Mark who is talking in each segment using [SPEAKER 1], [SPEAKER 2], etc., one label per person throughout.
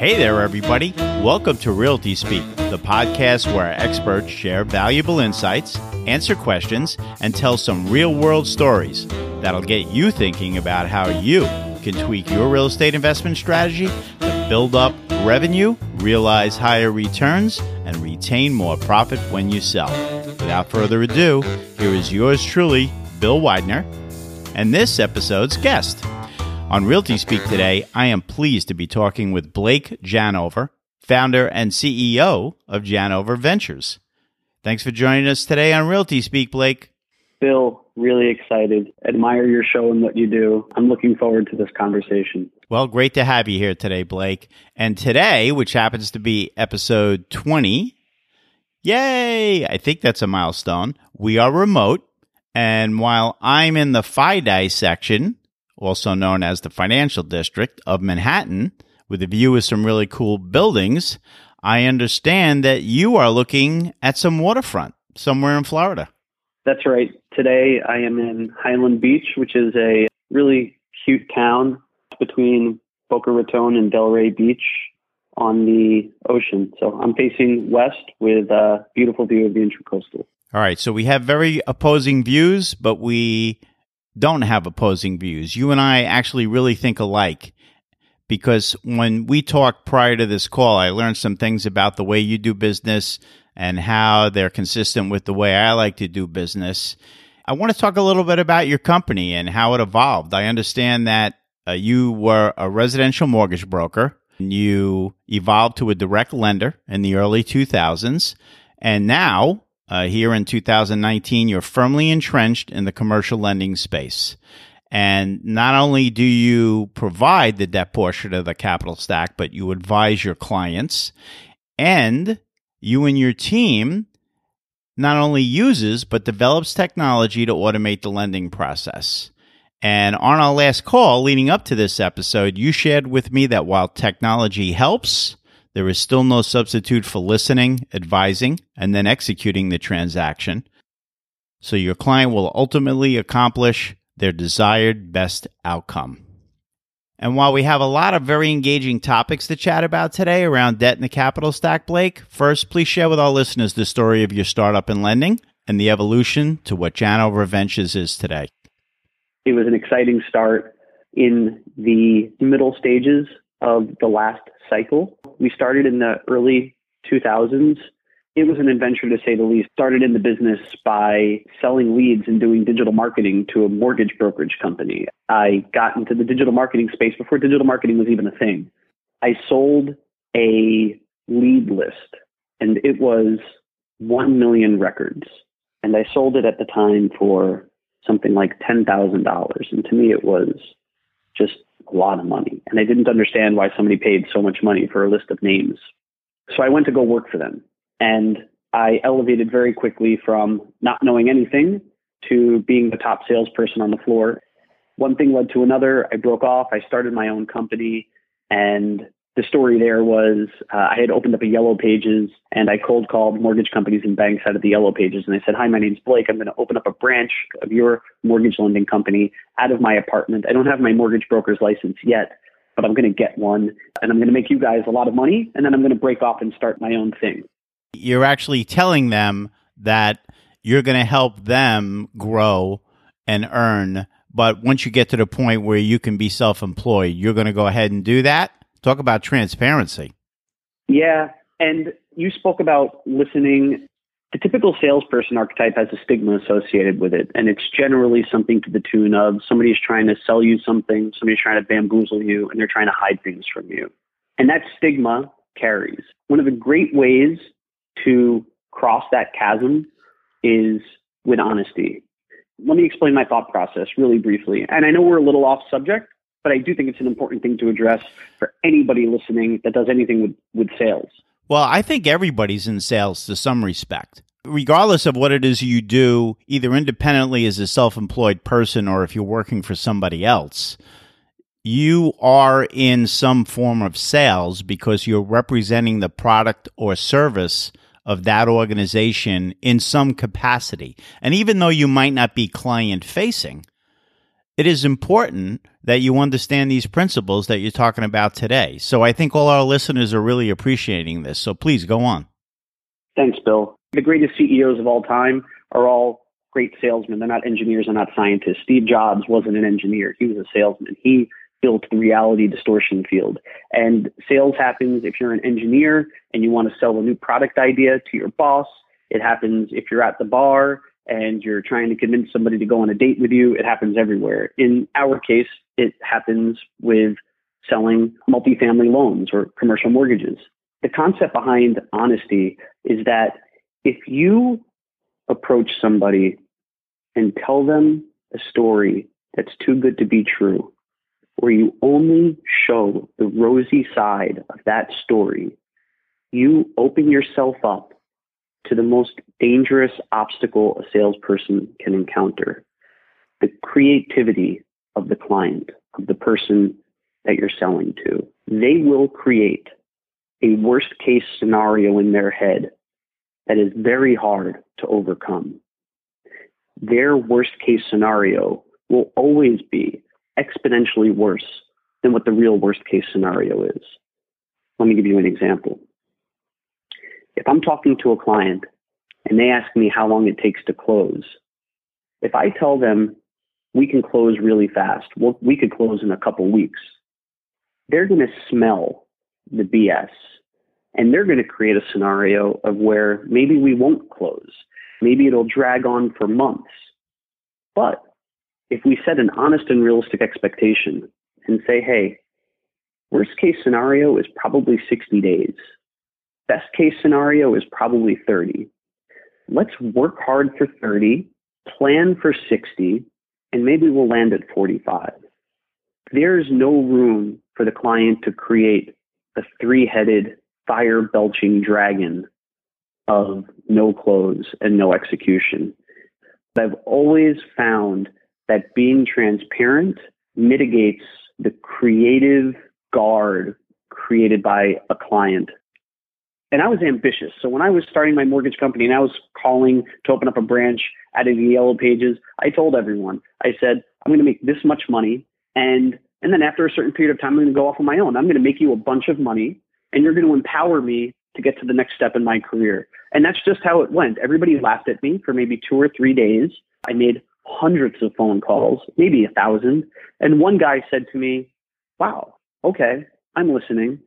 [SPEAKER 1] Hey there, everybody. Welcome to Realty Speak, the podcast where our experts share valuable insights, answer questions, and tell some real world stories that'll get you thinking about how you can tweak your real estate investment strategy to build up revenue, realize higher returns, and retain more profit when you sell. Without further ado, here is yours truly, Bill Widener, and this episode's guest. On Realty Speak today, I am pleased to be talking with Blake Janover, founder and CEO of Janover Ventures. Thanks for joining us today on Realty Speak, Blake.
[SPEAKER 2] Bill, really excited. Admire your show and what you do. I'm looking forward to this conversation.
[SPEAKER 1] Well, great to have you here today, Blake. And today, which happens to be episode 20, yay! I think that's a milestone. We are remote. And while I'm in the FIDI section, also known as the Financial District of Manhattan, with a view of some really cool buildings, I understand that you are looking at some waterfront somewhere in Florida.
[SPEAKER 2] That's right. Today I am in Highland Beach, which is a really cute town between Boca Raton and Delray Beach on the ocean. So I'm facing west with a beautiful view of the Intracoastal.
[SPEAKER 1] All right. So we have very opposing views, but we don't have opposing views. You and I actually really think alike because when we talked prior to this call, I learned some things about the way you do business and how they're consistent with the way I like to do business. I want to talk a little bit about your company and how it evolved. I understand that uh, you were a residential mortgage broker. And you evolved to a direct lender in the early 2000s. And now uh, here in 2019, you're firmly entrenched in the commercial lending space. And not only do you provide the debt portion of the capital stack, but you advise your clients. And you and your team not only uses, but develops technology to automate the lending process. And on our last call leading up to this episode, you shared with me that while technology helps, there is still no substitute for listening, advising, and then executing the transaction. So your client will ultimately accomplish their desired best outcome. And while we have a lot of very engaging topics to chat about today around debt and the capital stack, Blake, first, please share with our listeners the story of your startup in lending and the evolution to what Janover Ventures is today.
[SPEAKER 2] It was an exciting start in the middle stages of the last cycle. We started in the early 2000s. It was an adventure to say the least. Started in the business by selling leads and doing digital marketing to a mortgage brokerage company. I got into the digital marketing space before digital marketing was even a thing. I sold a lead list and it was 1 million records. And I sold it at the time for something like $10,000. And to me, it was just a lot of money. And I didn't understand why somebody paid so much money for a list of names. So I went to go work for them. And I elevated very quickly from not knowing anything to being the top salesperson on the floor. One thing led to another. I broke off. I started my own company and the story there was uh, I had opened up a Yellow Pages and I cold called mortgage companies and banks out of the Yellow Pages. And I said, Hi, my name's Blake. I'm going to open up a branch of your mortgage lending company out of my apartment. I don't have my mortgage broker's license yet, but I'm going to get one and I'm going to make you guys a lot of money. And then I'm going to break off and start my own thing.
[SPEAKER 1] You're actually telling them that you're going to help them grow and earn. But once you get to the point where you can be self employed, you're going to go ahead and do that Talk about transparency.
[SPEAKER 2] Yeah. And you spoke about listening. The typical salesperson archetype has a stigma associated with it. And it's generally something to the tune of somebody's trying to sell you something, somebody's trying to bamboozle you, and they're trying to hide things from you. And that stigma carries. One of the great ways to cross that chasm is with honesty. Let me explain my thought process really briefly. And I know we're a little off subject, but I do think it's an important thing to address for anybody listening that does anything with, with sales.
[SPEAKER 1] Well, I think everybody's in sales to some respect. Regardless of what it is you do, either independently as a self employed person or if you're working for somebody else, you are in some form of sales because you're representing the product or service of that organization in some capacity. And even though you might not be client facing, it is important that you understand these principles that you're talking about today. So I think all our listeners are really appreciating this. So please go on.
[SPEAKER 2] Thanks, Bill. The greatest CEOs of all time are all great salesmen. They're not engineers, they're not scientists. Steve Jobs wasn't an engineer, he was a salesman. He built the reality distortion field. And sales happens if you're an engineer and you want to sell a new product idea to your boss. It happens if you're at the bar and you're trying to convince somebody to go on a date with you. It happens everywhere. In our case, it happens with selling multifamily loans or commercial mortgages. The concept behind honesty is that if you approach somebody and tell them a story that's too good to be true, where you only show the rosy side of that story, you open yourself up to the most dangerous obstacle a salesperson can encounter the creativity of the client, of the person that you're selling to. They will create a worst case scenario in their head that is very hard to overcome. Their worst case scenario will always be exponentially worse than what the real worst case scenario is. Let me give you an example. If I'm talking to a client and they ask me how long it takes to close, if I tell them we can close really fast, well, we could close in a couple weeks, they're going to smell the BS and they're going to create a scenario of where maybe we won't close. Maybe it'll drag on for months. But if we set an honest and realistic expectation and say, hey, worst case scenario is probably 60 days, best case scenario is probably 30. Let's work hard for 30, plan for 60, and maybe we'll land at 45. There's no room for the client to create a three headed, fire belching dragon of no close and no execution. I've always found that being transparent mitigates the creative guard created by a client. And I was ambitious. So when I was starting my mortgage company and I was calling to open up a branch, adding the yellow pages, I told everyone, I said, I'm going to make this much money. And, and then after a certain period of time, I'm going to go off on my own. I'm going to make you a bunch of money and you're going to empower me to get to the next step in my career. And that's just how it went. Everybody laughed at me for maybe two or three days. I made hundreds of phone calls, maybe a thousand. And one guy said to me, Wow, okay, I'm listening.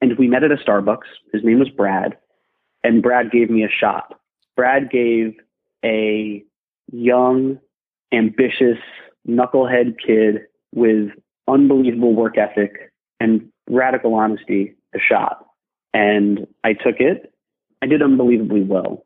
[SPEAKER 2] And we met at a Starbucks. His name was Brad. And Brad gave me a shot. Brad gave a young, ambitious, knucklehead kid with unbelievable work ethic and radical honesty a shot. And I took it. I did unbelievably well.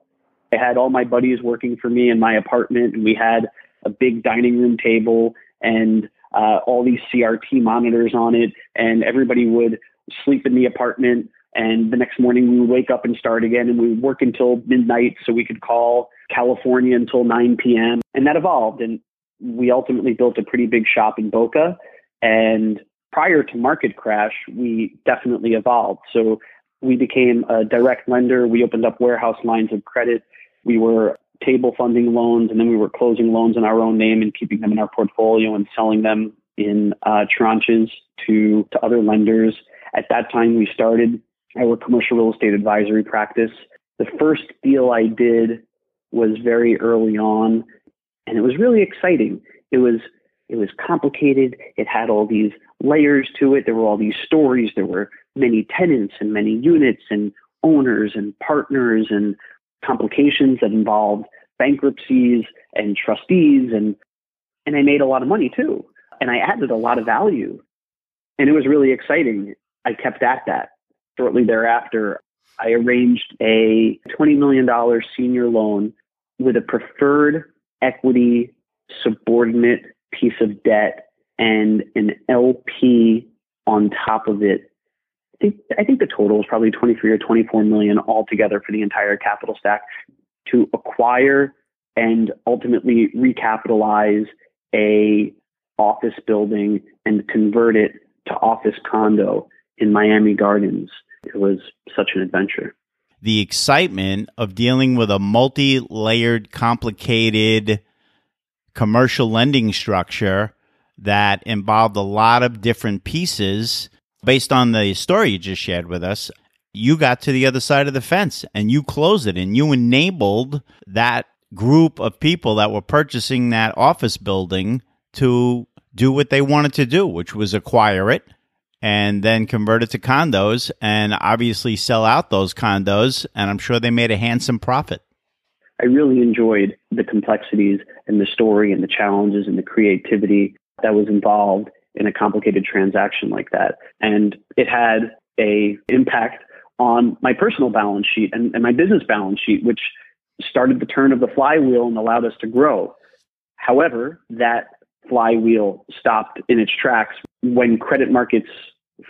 [SPEAKER 2] I had all my buddies working for me in my apartment, and we had a big dining room table and uh, all these CRT monitors on it, and everybody would sleep in the apartment. And the next morning we would wake up and start again, and we would work until midnight so we could call California until 9 p.m. And that evolved, and we ultimately built a pretty big shop in Boca. And prior to market crash, we definitely evolved. So we became a direct lender. We opened up warehouse lines of credit. We were table funding loans, and then we were closing loans in our own name and keeping them in our portfolio and selling them in uh, tranches to, to other lenders. At that time, we started our commercial real estate advisory practice. The first deal I did was very early on, and it was really exciting. It was it was complicated. It had all these layers to it. There were all these stories. There were many tenants and many units and owners and partners and complications that involved bankruptcies and trustees and and I made a lot of money too. And I added a lot of value. And it was really exciting. I kept at that. Shortly thereafter, I arranged a $20 million senior loan with a preferred equity subordinate piece of debt and an LP on top of it I think I think the total is probably 23 or 24 million altogether for the entire capital stack to acquire and ultimately recapitalize a office building and convert it to office condo in Miami Gardens. It was such an adventure.
[SPEAKER 1] The excitement of dealing with a multi-layered, complicated commercial lending structure that involved a lot of different pieces based on the story you just shared with us. You got to the other side of the fence and you closed it and you enabled that group of people that were purchasing that office building to do what they wanted to do, which was acquire it and then convert it to condos and obviously sell out those condos. And I'm sure they made a handsome profit.
[SPEAKER 2] I really enjoyed the complexities and the story and the challenges and the creativity that was involved in a complicated transaction like that. And it had a impact on my personal balance sheet and, and my business balance sheet, which started the turn of the flywheel and allowed us to grow. However, that flywheel stopped in its tracks when credit markets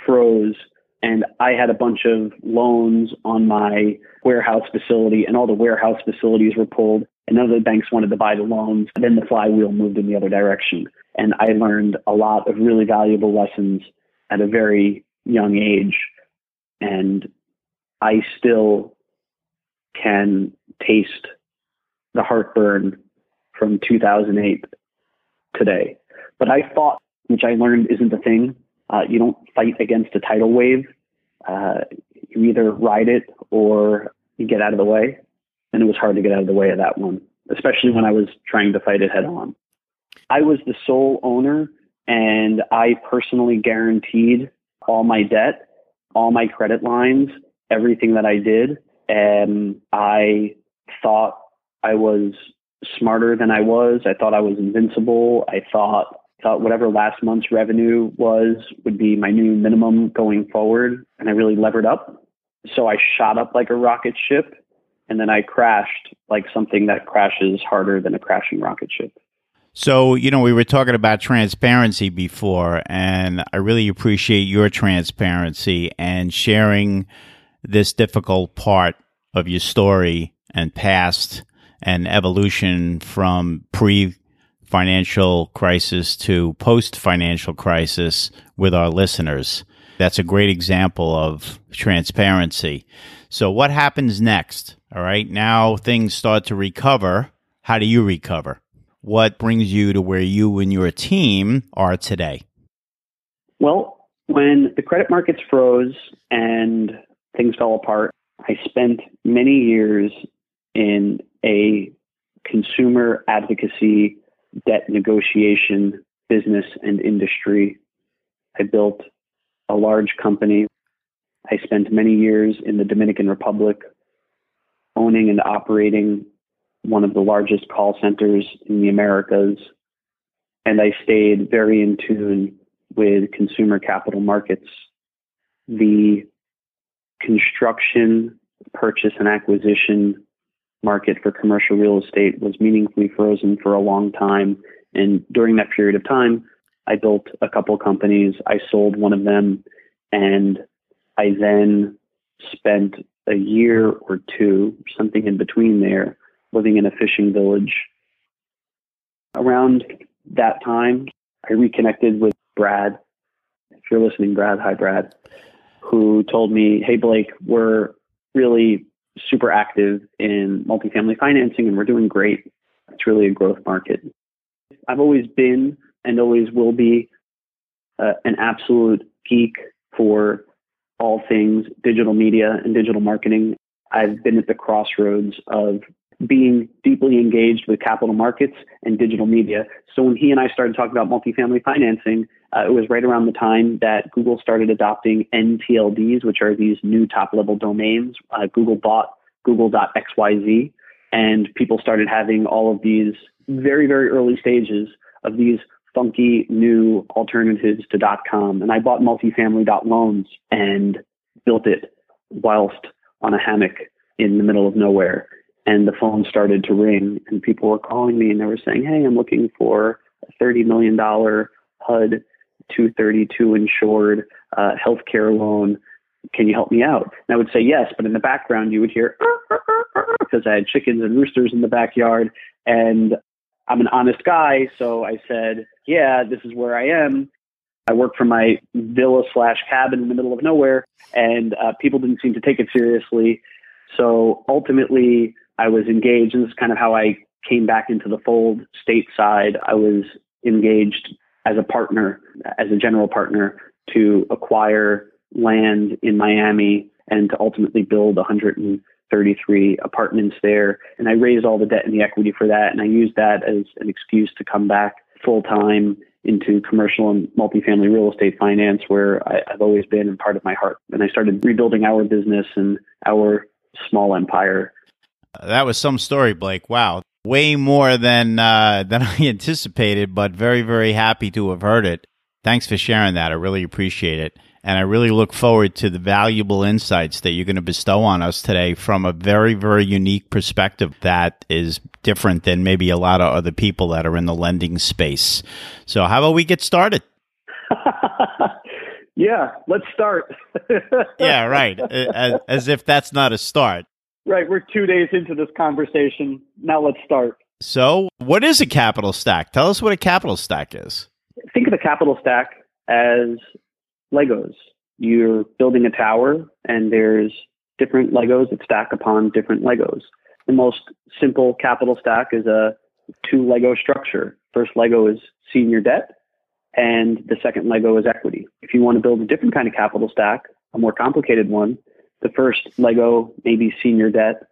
[SPEAKER 2] froze and I had a bunch of loans on my warehouse facility and all the warehouse facilities were pulled and none of the banks wanted to buy the loans. Then the flywheel moved in the other direction. And I learned a lot of really valuable lessons at a very young age. And I still can taste the heartburn from 2008 today. But I thought, which I learned isn't the thing. Uh, you don't fight against a tidal wave. Uh, you either ride it or you get out of the way. And it was hard to get out of the way of that one, especially when I was trying to fight it head on. I was the sole owner and I personally guaranteed all my debt, all my credit lines, everything that I did. And I thought I was smarter than I was. I thought I was invincible. I thought thought whatever last month's revenue was would be my new minimum going forward. And I really levered up. So I shot up like a rocket ship and then I crashed like something that crashes harder than a crashing rocket ship.
[SPEAKER 1] So, you know, we were talking about transparency before, and I really appreciate your transparency and sharing this difficult part of your story and past and evolution from pre financial crisis to post financial crisis with our listeners. That's a great example of transparency. So, what happens next? All right, now things start to recover. How do you recover? What brings you to where you and your team are today?
[SPEAKER 2] Well, when the credit markets froze and things fell apart, I spent many years in a consumer advocacy, debt negotiation, business, and industry. I built a large company. I spent many years in the Dominican Republic owning and operating one of the largest call centers in the Americas. And I stayed very in tune with consumer capital markets. The construction, purchase, and acquisition market for commercial real estate was meaningfully frozen for a long time. And during that period of time, I built a couple companies. I sold one of them, and I then spent a year or two, something in between there, living in a fishing village. Around that time, I reconnected with Brad. If you're listening, Brad, hi, Brad, who told me, Hey, Blake, we're really super active in multifamily financing and we're doing great. It's really a growth market. I've always been and always will be uh, an absolute geek for all things digital media and digital marketing. I've been at the crossroads of being deeply engaged with capital markets and digital media. So when he and I started talking about multifamily financing, uh, it was right around the time that Google started adopting NTLDs, which are these new top level domains. Uh, Google bought google.xyz, and people started having all of these very, very early stages of these funky new alternatives to .com. And I bought multifamily.loans and built it whilst on a hammock in the middle of nowhere. And the phone started to ring, and people were calling me and they were saying, Hey, I'm looking for a $30 million HUD 232 insured uh, healthcare loan. Can you help me out? And I would say yes, but in the background you would hear because I had chickens and roosters in the backyard, and I'm an honest guy, so I said, yeah, this is where I am. I work from my villa slash cabin in the middle of nowhere, and uh, people didn't seem to take it seriously. So ultimately, I was engaged, and this is kind of how I came back into the fold stateside. I was engaged as a partner, as a general partner, to acquire land in Miami and to ultimately build 133 apartments there. And I raised all the debt and the equity for that, and I used that as an excuse to come back full time into commercial and multifamily real estate finance, where I, have always been and part of my heart. And I started rebuilding our business and our small empire.
[SPEAKER 1] That was some story, Blake. Wow, way more than uh, than I anticipated, but very very happy to have heard it. Thanks for sharing that. I really appreciate it. And I really look forward to the valuable insights that you're going to bestow on us today from a very, very unique perspective that is different than maybe a lot of other people that are in the lending space. So, how about we get started?
[SPEAKER 2] yeah, let's start.
[SPEAKER 1] yeah, right. As, as if that's not a start.
[SPEAKER 2] Right. We're two days into this conversation. Now let's start.
[SPEAKER 1] So, what is a capital stack? Tell us what a capital stack is.
[SPEAKER 2] Think of a capital stack as Legos. You're building a tower and there's different Legos that stack upon different Legos. The most simple capital stack is a two Lego structure. First Lego is senior debt and the second Lego is equity. If you want to build a different kind of capital stack, a more complicated one, the first Lego may be senior debt,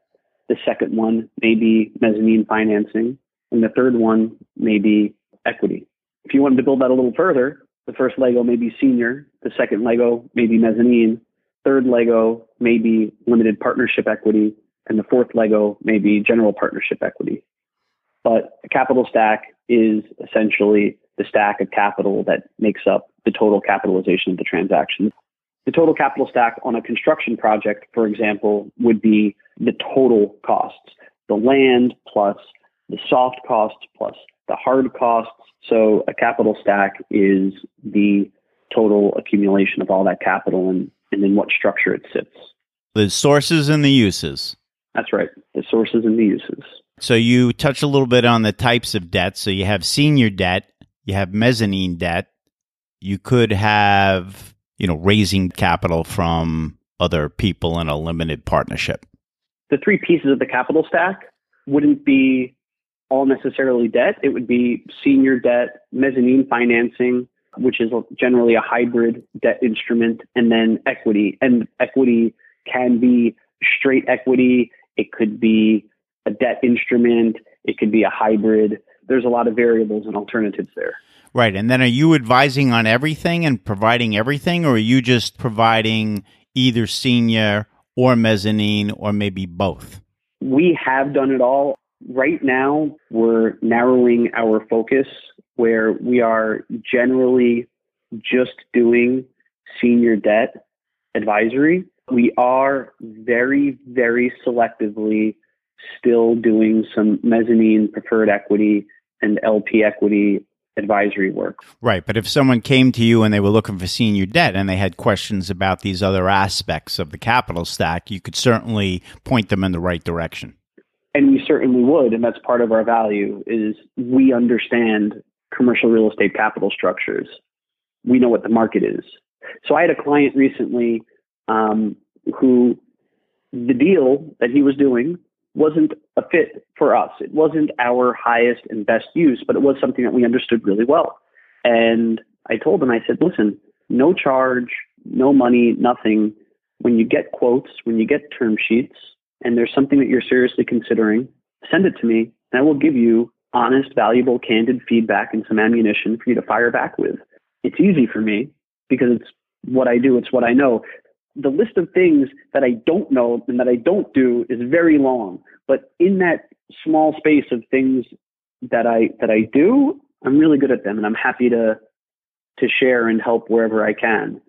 [SPEAKER 2] the second one may be mezzanine financing, and the third one may be equity. If you wanted to build that a little further, the first Lego may be senior, the second Lego may be mezzanine, third Lego may be limited partnership equity, and the fourth Lego may be general partnership equity. But a capital stack is essentially the stack of capital that makes up the total capitalization of the transaction. The total capital stack on a construction project, for example, would be the total costs, the land plus the soft costs plus the hard costs. So a capital stack is the total accumulation of all that capital and, and in what structure it sits.
[SPEAKER 1] The sources and the uses.
[SPEAKER 2] That's right. The sources and the uses.
[SPEAKER 1] So you touch a little bit on the types of debt. So you have senior debt, you have mezzanine debt. You could have, you know, raising capital from other people in a limited partnership.
[SPEAKER 2] The three pieces of the capital stack wouldn't be all necessarily debt. It would be senior debt, mezzanine financing, which is generally a hybrid debt instrument, and then equity. And equity can be straight equity, it could be a debt instrument, it could be a hybrid. There's a lot of variables and alternatives there.
[SPEAKER 1] Right. And then are you advising on everything and providing everything, or are you just providing either senior or mezzanine or maybe both?
[SPEAKER 2] We have done it all. Right now, we're narrowing our focus where we are generally just doing senior debt advisory. We are very, very selectively still doing some mezzanine preferred equity and LP equity advisory work.
[SPEAKER 1] Right. But if someone came to you and they were looking for senior debt and they had questions about these other aspects of the capital stack, you could certainly point them in the right direction
[SPEAKER 2] and we certainly would and that's part of our value is we understand commercial real estate capital structures we know what the market is so i had a client recently um, who the deal that he was doing wasn't a fit for us it wasn't our highest and best use but it was something that we understood really well and i told them, i said listen no charge no money nothing when you get quotes when you get term sheets and there's something that you're seriously considering, send it to me and I will give you honest, valuable, candid feedback and some ammunition for you to fire back with. It's easy for me because it's what I do, it's what I know. The list of things that I don't know and that I don't do is very long, but in that small space of things that I that I do, I'm really good at them and I'm happy to to share and help wherever I can.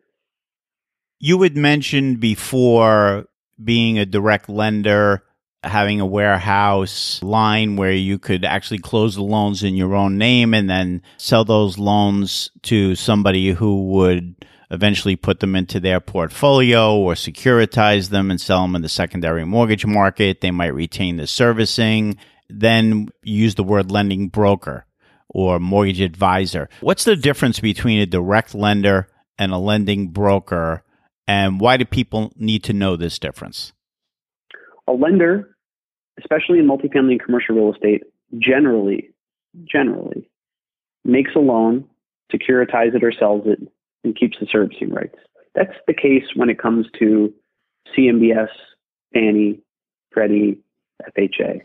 [SPEAKER 1] You had mentioned before being a direct lender, having a warehouse line where you could actually close the loans in your own name and then sell those loans to somebody who would eventually put them into their portfolio or securitize them and sell them in the secondary mortgage market. They might retain the servicing. Then use the word lending broker or mortgage advisor. What's the difference between a direct lender and a lending broker? And why do people need to know this difference?
[SPEAKER 2] A lender, especially in multifamily and commercial real estate, generally, generally makes a loan securitizes it or sells it, and keeps the servicing rights. That's the case when it comes to CMBS, Fannie, Freddie, FHA.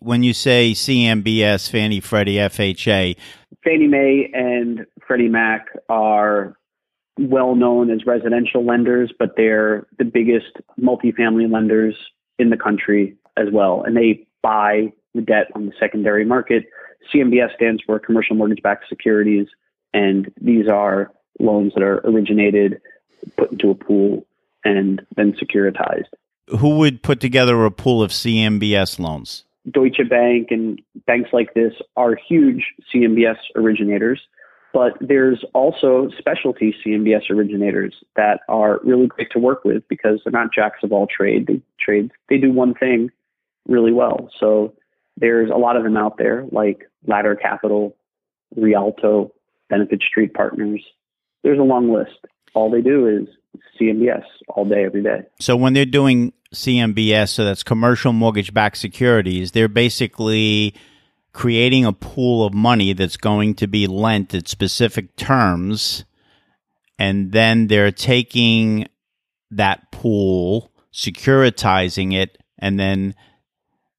[SPEAKER 1] When you say CMBS, Fannie, Freddie, FHA,
[SPEAKER 2] Fannie Mae and Freddie Mac are well known as residential lenders, but they're the biggest multifamily lenders in the country as well. And they buy the debt on the secondary market. CMBS stands for commercial mortgage backed securities. And these are loans that are originated, put into a pool, and then securitized.
[SPEAKER 1] Who would put together a pool of CMBS loans?
[SPEAKER 2] Deutsche Bank and banks like this are huge CMBS originators, but there's also specialty CMBS originators that are really great to work with because they're not jacks of all trade. They trade they do one thing really well. So there's a lot of them out there like Ladder Capital, Rialto, Benefit Street Partners. There's a long list. All they do is CMBS all day, every day.
[SPEAKER 1] So when they're doing CMBS, so that's commercial mortgage backed securities, they're basically creating a pool of money that's going to be lent at specific terms. And then they're taking that pool, securitizing it, and then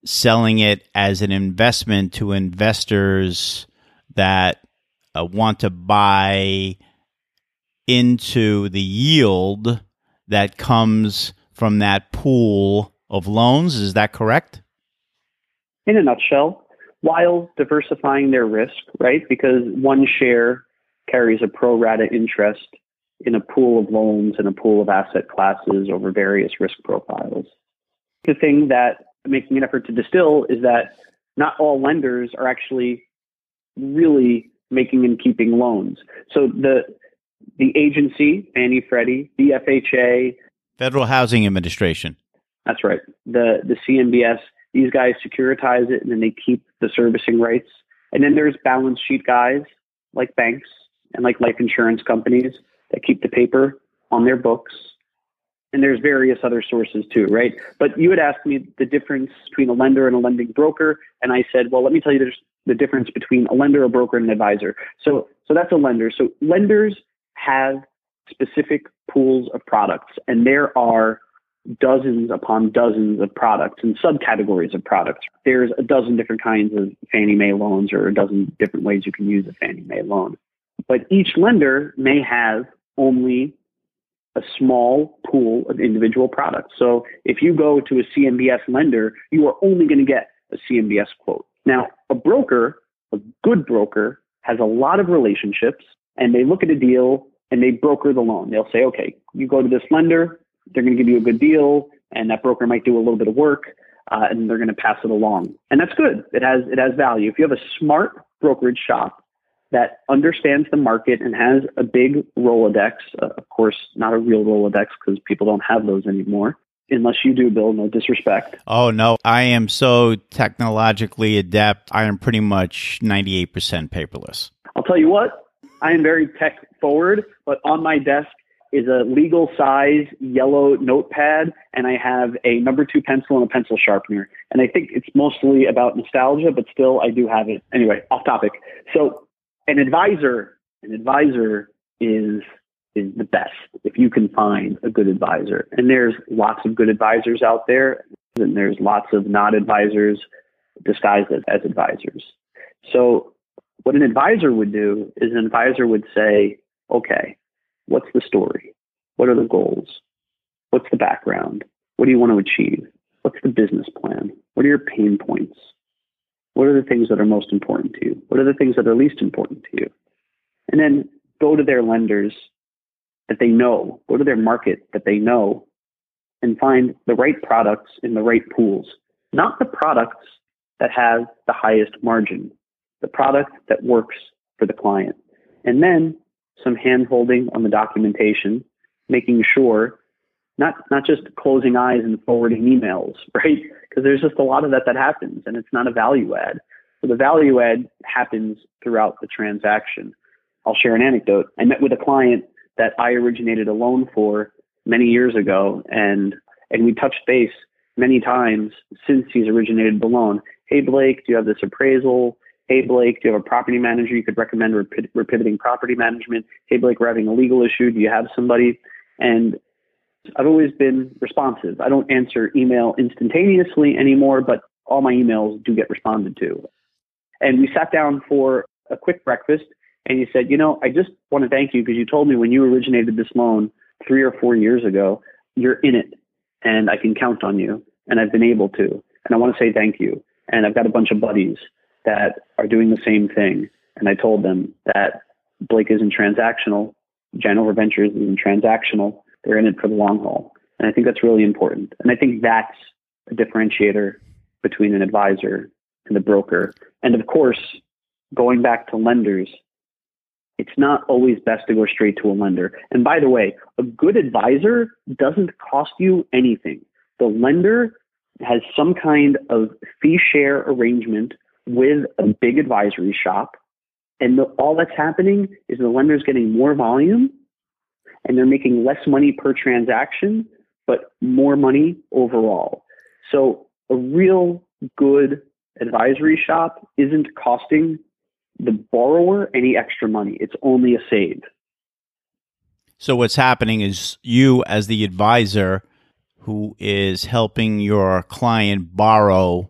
[SPEAKER 1] selling it as an investment to investors that uh, want to buy into the yield that comes from that pool of loans. Is that correct?
[SPEAKER 2] In a nutshell, while diversifying their risk, right? Because one share carries a pro rata interest in a pool of loans and a pool of asset classes over various risk profiles. The thing that making an effort to distill is that not all lenders are actually really making and keeping loans. So the the agency, Fannie Freddie, the FHA,
[SPEAKER 1] Federal Housing Administration.
[SPEAKER 2] That's right. The the CMBS, these guys securitize it and then they keep the servicing rights. And then there's balance sheet guys like banks and like life insurance companies that keep the paper on their books. And there's various other sources too, right? But you had asked me the difference between a lender and a lending broker, and I said, well, let me tell you there's the difference between a lender, a broker, and an advisor. So so that's a lender. So lenders have specific pools of products, and there are dozens upon dozens of products and subcategories of products. There's a dozen different kinds of Fannie Mae loans or a dozen different ways you can use a Fannie Mae loan. But each lender may have only a small pool of individual products. So if you go to a CMBS lender, you are only going to get a CMBS quote. Now, a broker, a good broker, has a lot of relationships and they look at a deal and they broker the loan. They'll say, okay, you go to this lender, they're going to give you a good deal, and that broker might do a little bit of work, uh, and they're going to pass it along. And that's good. It has it has value. If you have a smart brokerage shop that understands the market and has a big Rolodex, uh, of course, not a real Rolodex because people don't have those anymore. Unless you do, Bill, no disrespect.
[SPEAKER 1] Oh, no. I am so technologically adept. I am pretty much 98% paperless.
[SPEAKER 2] I'll tell you what, I am very tech forward, but on my desk is a legal size yellow notepad, and I have a number two pencil and a pencil sharpener. And I think it's mostly about nostalgia, but still, I do have it. Anyway, off topic. So, an advisor, an advisor is is the best if you can find a good advisor. And there's lots of good advisors out there, and there's lots of not advisors disguised as, advisors. So what an advisor would do is an advisor would say, okay, what's the story? What are the goals? What's the background? What do you want to achieve? What's the business plan? What are your pain points? What are the things that are most important to you? What are the things that are least important to you? And then go to their lenders that they know, go to their market that they know, and find the right products in the right pools, not the products that have the highest margin, the product that works for the client. And then some hand holding on the documentation, making sure not not just closing eyes and forwarding emails, right? Because there's just a lot of that that happens and it's not a value add. So the value add happens throughout the transaction. I'll share an anecdote. I met with a client that I originated a loan for many years ago and and we touched base many times since he's originated the loan. Hey Blake, do you have this appraisal? Hey, Blake, do you have a property manager you could recommend? We're, pivoting property management. Hey, Blake, we're having a legal issue. Do you have somebody? And I've always been responsive. I don't answer email instantaneously anymore, but all my emails do get responded to. And we sat down for a quick breakfast and he said, You know, I just want to thank you because you told me when you originated this loan three or four years ago, you're in it and I can count on you. And I've been able to. And I want to say thank you. And I've got a bunch of buddies that are doing the same thing. And I told them that Blake isn't transactional, Janover Ventures isn't transactional. They're in it for the long haul. And I think that's really important. And I think that's a differentiator between an advisor and the broker. And of course, going back to lenders, it's not always best to go straight to a lender. And by the way, a good advisor doesn't cost you anything. The lender has some kind of fee share arrangement with a big advisory shop. And the, all that's happening is the lender's getting more volume and they're making less money per transaction, but more money overall. So a real good advisory shop isn't costing the borrower any extra money. It's only a save.
[SPEAKER 1] So what's happening is you as the advisor who is helping your client borrow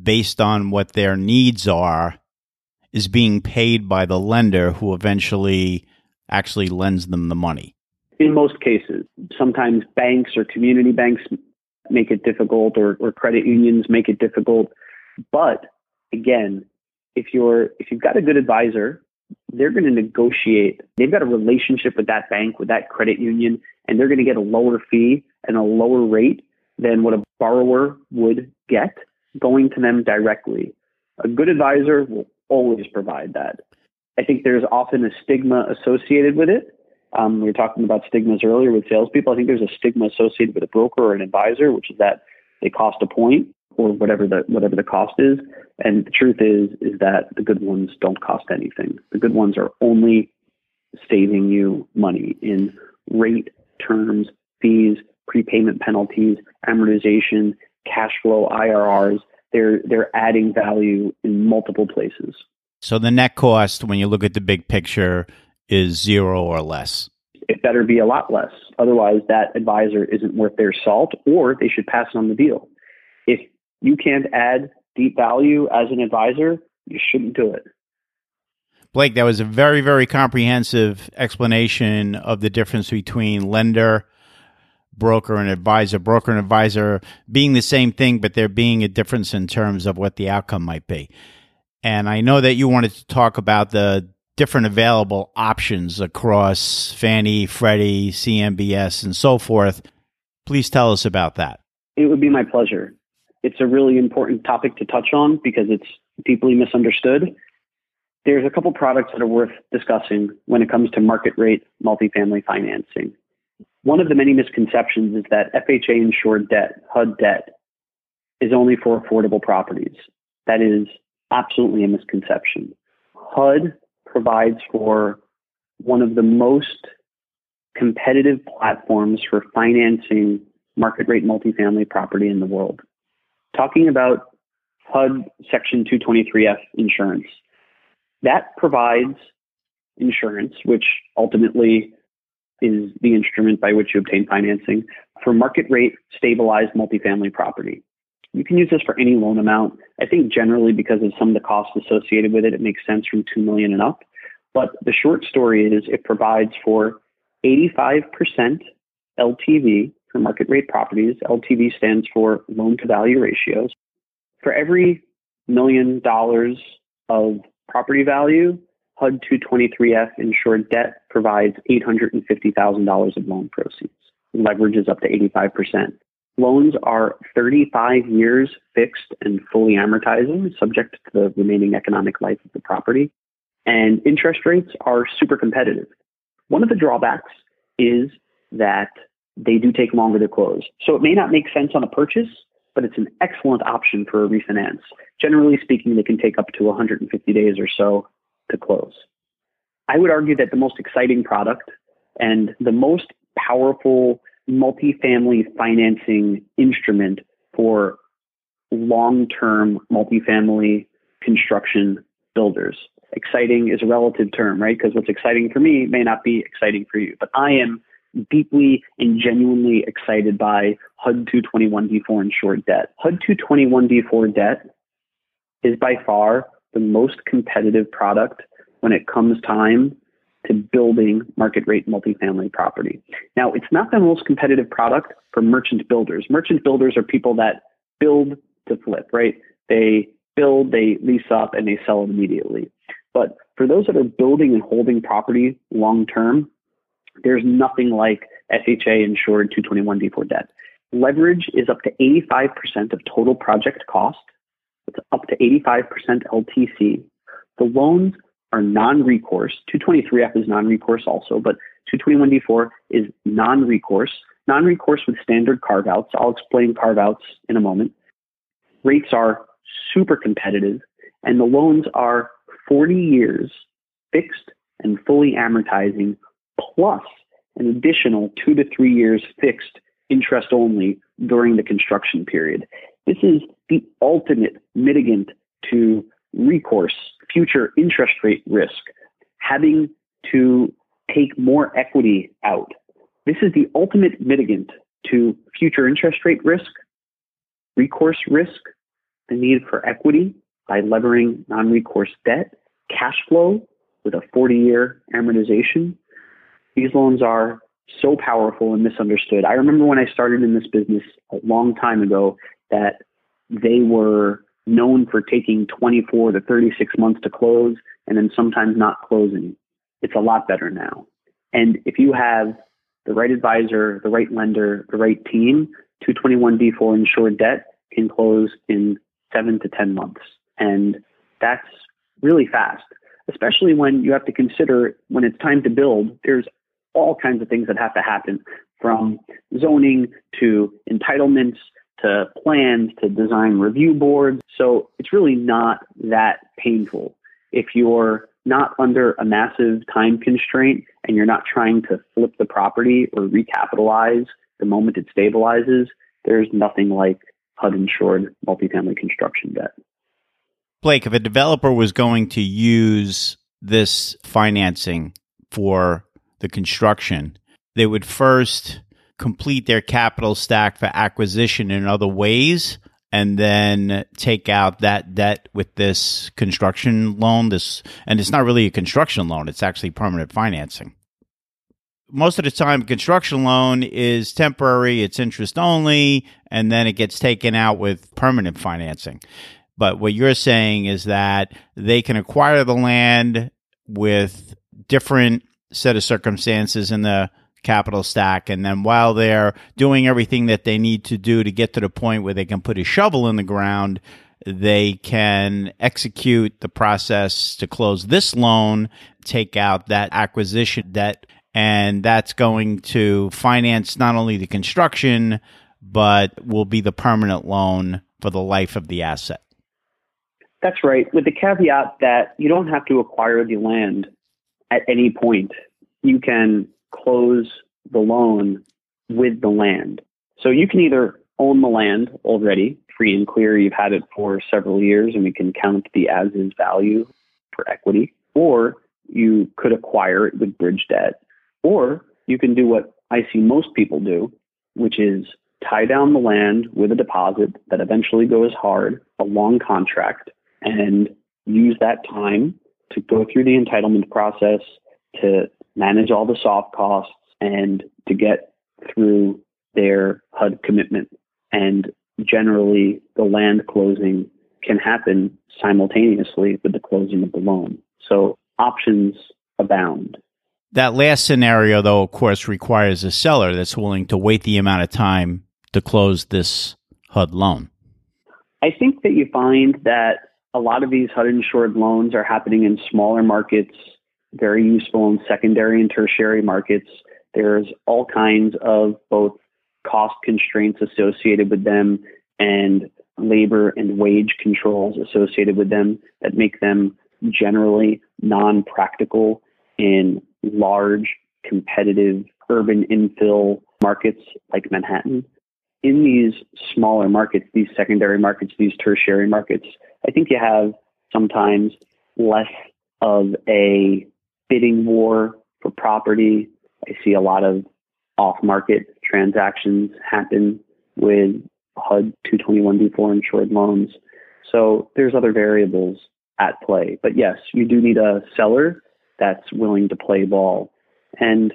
[SPEAKER 1] based on what their needs are is being paid by the lender who eventually actually lends them the money.
[SPEAKER 2] In most cases, sometimes banks or community banks make it difficult or, or credit unions make it difficult. But again, if you're if you've got a good advisor, they're going to negotiate. They've got a relationship with that bank, with that credit union, and they're going to get a lower fee and a lower rate than what a borrower would get going to them directly. A good advisor will always provide that. I think there's often a stigma associated with it. Um, we were talking about stigmas earlier with salespeople. I think there's a stigma associated with a broker or an advisor, which is that they cost a point or whatever the whatever the cost is. And the truth is is that the good ones don't cost anything. The good ones are only saving you money in rate, terms, fees, prepayment penalties, amortization, cash flow, IRRs. They're they're adding value in multiple places.
[SPEAKER 1] So the net cost when you look at the big picture is zero or less.
[SPEAKER 2] It better be a lot less. Otherwise that advisor isn't worth their salt or they should pass on the deal. If you can't add deep value as an advisor, you shouldn't do it.
[SPEAKER 1] Blake, that was a very, very comprehensive explanation of the difference between lender, broker, and advisor. Broker and advisor being the same thing, but there being a difference in terms of what the outcome might be. And I know that you wanted to talk about the different available options across Fannie, Freddie, CMBS, and so forth. Please tell us about that.
[SPEAKER 2] It would be my pleasure it's a really important topic to touch on because it's deeply misunderstood. There's a couple products that are worth discussing when it comes to market rate multifamily financing. One of the many misconceptions is that FHA insured debt, HUD debt, is only for affordable properties. That is absolutely a misconception. HUD provides for one of the most competitive platforms for financing market rate multifamily property in the world talking about HUD Section 223F insurance. That provides insurance, which ultimately is the instrument by which you obtain financing for market rate stabilized multifamily property. You can use this for any loan amount. I think generally because of some of the costs associated with it, it makes sense from 2 million and up. But the short story is it provides for 85% LTV for market rate properties. LTV stands for loan to value ratios. For every million dollars of property value, HUD 223F insured debt provides $850,000 of loan proceeds. Leverage is up to 85%. Loans are 35 years fixed and fully amortizing, subject to the remaining economic life of the property. And interest rates are super competitive. One of the drawbacks is that they do take longer to close. So it may not make sense on a purchase, but it's an excellent option for a refinance. Generally speaking, they can take up to 150 days or so to close. I would argue that the most exciting product and the most powerful multifamily financing instrument for long term multifamily construction builders. Exciting is a relative term, right? Because what's exciting for me may not be exciting for you. But I am deeply and genuinely excited by HUD 221D4 insured debt. HUD 221D4 debt is by far the most competitive product when it comes time to building market rate multifamily property. Now, it's not the most competitive product for merchant builders. Merchant builders are people that build to flip, right? They build, they lease up, and they sell immediately. But for those that are building and holding property long term, there's nothing like FHA insured 221D4 debt. Leverage is up to 85% of total project cost. It's up to 85% LTC. The loans are non-recourse. 223F is non-recourse also, but 221D4 is non-recourse. Non-recourse with standard carve-outs. I'll explain carve-outs in a moment. Rates are super competitive, and the loans are 40 years fixed and fully amortizing, plus an additional two to three years fixed interest only during the construction period. This is the ultimate mitigant to recourse, future interest rate risk, having to take more equity out. This is the ultimate mitigant to future interest rate risk, recourse risk, the need for equity by levering non recourse debt, cash flow with a 40 year amortization. These loans are so powerful and misunderstood. I remember when I started in this business a long time ago that they were known for taking 24 to 36 months to close and then sometimes not closing. It's a lot better now. And if you have the right advisor, the right lender, the right team, 221D4 insured debt can close in seven to 10 months. And that's really fast, especially when you have to consider when it's time to build, there's all kinds of things that have to happen from zoning to entitlements to plans to design review boards. So it's really not that painful. If you're not under a massive time constraint and you're not trying to flip the property or recapitalize the moment it stabilizes, there's nothing like HUD insured multifamily construction debt.
[SPEAKER 1] Blake, if a developer was going to use this financing for the construction, they would first complete their capital stack for acquisition in other ways and then take out that debt with this construction loan this and it's not really a construction loan it's actually permanent financing. Most of the time construction loan is temporary it's interest only and then it gets taken out with permanent financing. But what you're saying is that they can acquire the land with different set of circumstances in the capital stack. And then while they're doing everything that they need to do to get to the point where they can put a shovel in the ground, they can execute the process to close this loan, take out that acquisition debt, and that's going to finance not only the construction, but will be the permanent loan for the life of the asset.
[SPEAKER 2] That's right, with the caveat that you don't have to acquire the land at any point. You can close the loan with the land. So you can either own the land already, free and clear, you've had it for several years, and we can count the as is value for equity, or you could acquire it with bridge debt, or you can do what I see most people do, which is tie down the land with a deposit that eventually goes hard, a long contract, and use that time to go through the entitlement process, to manage all the soft costs and to get through their HUD commitment. And generally, the land closing can happen simultaneously with the closing of the loan. So options abound.
[SPEAKER 1] That last scenario, though, of course, requires a seller that's willing to wait the amount of time to close this HUD loan.
[SPEAKER 2] I think that you find that a lot of these HUD insured loans are happening in smaller markets very useful in secondary and tertiary markets. There's all kinds of both cost constraints associated with them and labor and wage controls associated with them that make them generally non practical in large, competitive urban infill markets like Manhattan. In these smaller markets, these secondary markets, these tertiary markets, I think you have sometimes less of a bidding war for property. I see a lot of off market transactions happen with HUD 221D4 insured loans. So there's other variables at play. But yes, you do need a seller that's willing to play ball. And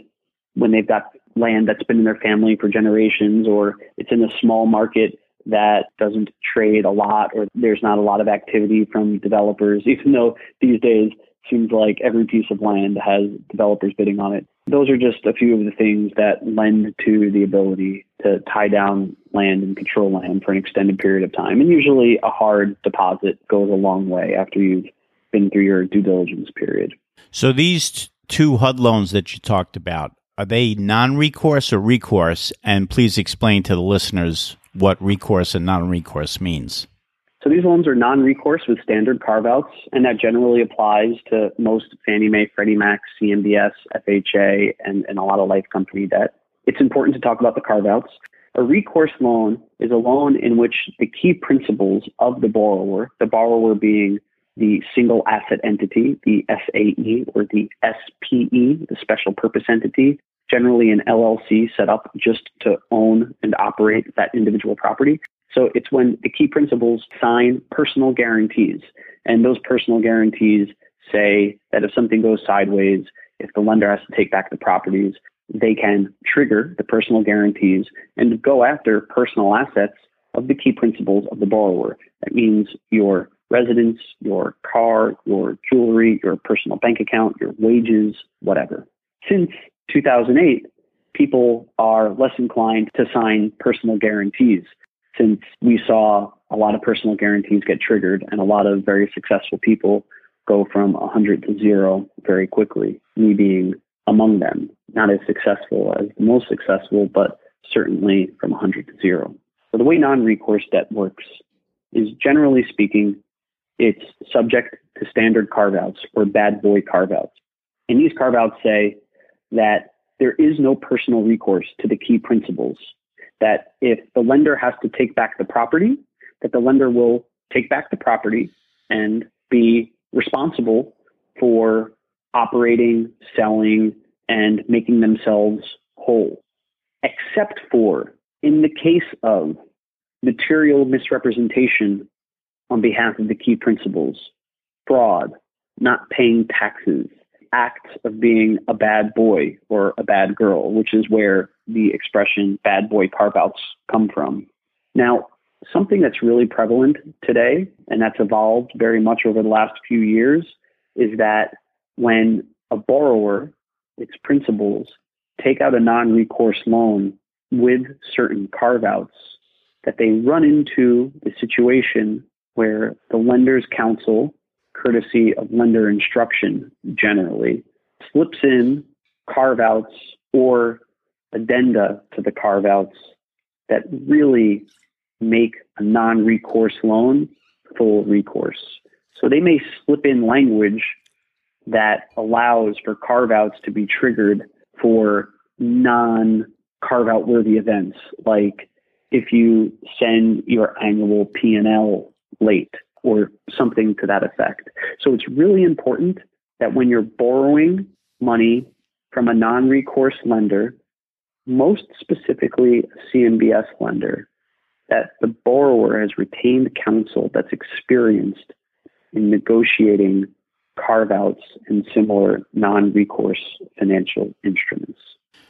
[SPEAKER 2] when they've got land that's been in their family for generations or it's in a small market that doesn't trade a lot or there's not a lot of activity from developers, even though these days seems like every piece of land has developers bidding on it. Those are just a few of the things that lend to the ability to tie down land and control land for an extended period of time. And usually a hard deposit goes a long way after you've been through your due diligence period.
[SPEAKER 1] So these two HUD loans that you talked about, are they non-recourse or recourse? And please explain to the listeners what recourse and non-recourse means.
[SPEAKER 2] So these loans are non-recourse with standard carve-outs, and that generally applies to most Fannie Mae, Freddie Mac, CMBS, FHA, and, and a lot of life company debt. It's important to talk about the carve-outs. A recourse loan is a loan in which the key principals of the borrower, the borrower being the single asset entity, the SAE or the SPE, the special purpose entity, generally an LLC set up just to own and operate that individual property. So it's when the key principals sign personal guarantees. And those personal guarantees say that if something goes sideways, if the lender has to take back the properties, they can trigger the personal guarantees and go after personal assets of the key principals of the borrower. That means your residence, your car, your jewelry, your personal bank account, your wages, whatever. Since 2008, people are less inclined to sign personal guarantees since we saw a lot of personal guarantees get triggered and a lot of very successful people go from 100 to zero very quickly, me being among them. Not as successful as the most successful, but certainly from 100 to zero. So the way non recourse debt works is generally speaking, it's subject to standard carve outs or bad boy carve outs. And these carve outs say that there is no personal recourse to the key principals that if the lender has to take back the property, that the lender will take back the property and be responsible for operating, selling, and making themselves whole, except for in the case of material misrepresentation on behalf of the key principals, fraud, not paying taxes, acts of being a bad boy or a bad girl, which is where the expression bad boy carve outs come from. Now, something that's really prevalent today, and that's evolved very much over the last few years, is that when a borrower, its principals, take out a non recourse loan with certain carve outs, that they run into the situation where the lender's counsel courtesy of lender instruction generally, slips in carve outs or addenda to the carve outs that really make a non recourse loan full recourse. So they may slip in language that allows for carve outs to be triggered for non carve out worthy events, like if you send your annual P&L late or something to that effect. So it's really important that when you're borrowing money from a non recourse lender, most specifically a CMBS lender, that the borrower has retained counsel that's experienced in negotiating carve outs and similar non recourse financial instruments.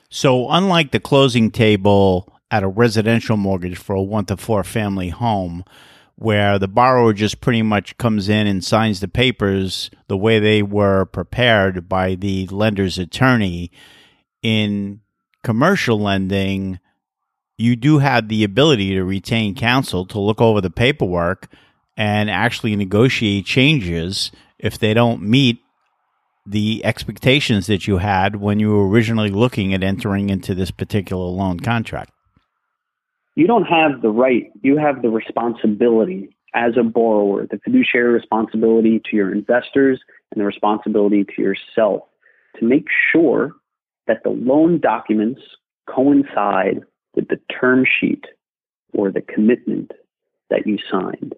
[SPEAKER 1] So, unlike the closing table at a residential mortgage for a one to four family home, where the borrower just pretty much comes in and signs the papers the way they were prepared by the lender's attorney. In commercial lending, you do have the ability to retain counsel to look over the paperwork and actually negotiate changes if they don't meet the expectations that you had when you were originally looking at entering into this particular loan contract
[SPEAKER 2] you don't have the right, you have the responsibility as a borrower, the fiduciary responsibility to your investors and the responsibility to yourself to make sure that the loan documents coincide with the term sheet or the commitment that you signed.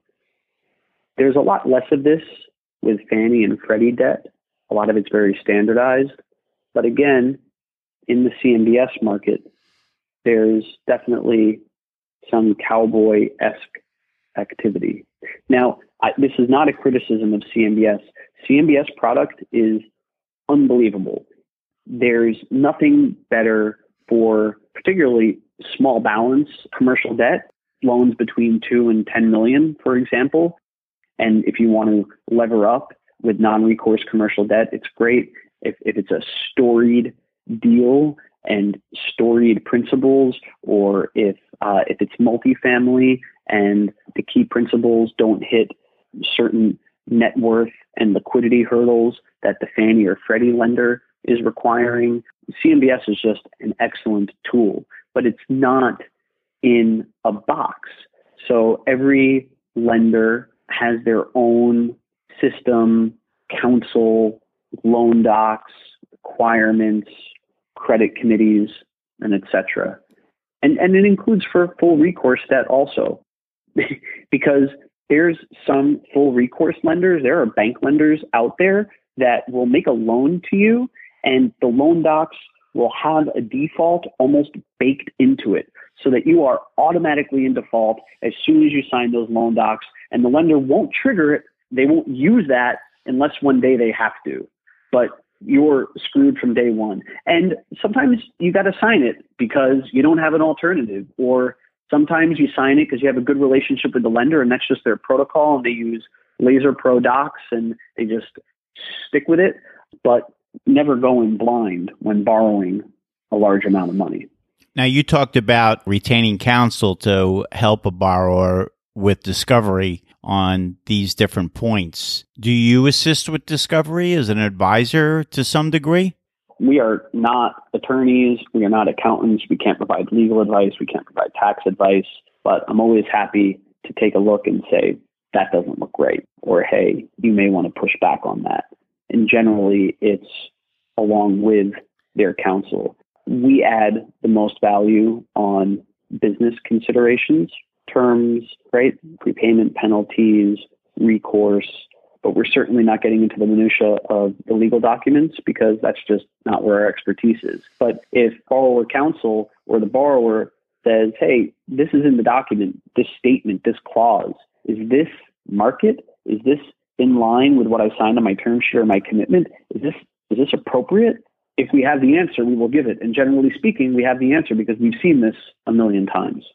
[SPEAKER 2] There's a lot less of this with Fannie and Freddie debt. A lot of it's very standardized. But again, in the CMBS market, there's definitely some cowboy esque activity. Now, I, this is not a criticism of CMBS. CMBS product is unbelievable. There's nothing better for particularly small balance commercial debt, loans between two and 10 million, for example. And if you want to lever up with non recourse commercial debt, it's great. If, if it's a storied deal and storied principals, or if, uh, if it's multifamily and the key principals don't hit certain net worth and liquidity hurdles that the Fannie or Freddie lender is requiring. CMBS is just an excellent tool, but it's not in a box. So every lender has their own system, counsel, loan docs, requirements, credit committees, and etc. And and it includes for full recourse debt also, because there's some full recourse lenders. There are bank lenders out there that will make a loan to you, and the loan docs will have a default almost baked into it so that you are automatically in default as soon as you sign those loan docs, and the lender won't trigger it. They won't use that unless one day they have to. But you're screwed from day one. And sometimes you got to sign it because you don't have an alternative, or sometimes you sign it because you have a good relationship with the lender and that's just their protocol and they use Laser Pro docs and they just stick with it. But never going blind when borrowing a large amount of money.
[SPEAKER 1] Now, you talked about retaining counsel to help a borrower with discovery on these different points. Do you assist with discovery as an advisor to some degree?
[SPEAKER 2] We are not attorneys. We are not accountants. We can't provide legal advice. We can't provide tax advice. But I'm always happy to take a look and say, that doesn't look right. Or, hey, you may want to push back on that. And generally, it's along with their counsel. We add the most value on business considerations terms, right? Prepayment penalties, recourse, but we're certainly not getting into the minutia of the legal documents because that's just not where our expertise is. But if borrower counsel or the borrower says, "Hey, this is in the document, this statement, this clause, is this market? Is this in line with what I signed on my term sheet or my commitment? Is this is this appropriate?" If we have the answer, we will give it. And generally speaking, we have the answer because we've seen this a million times.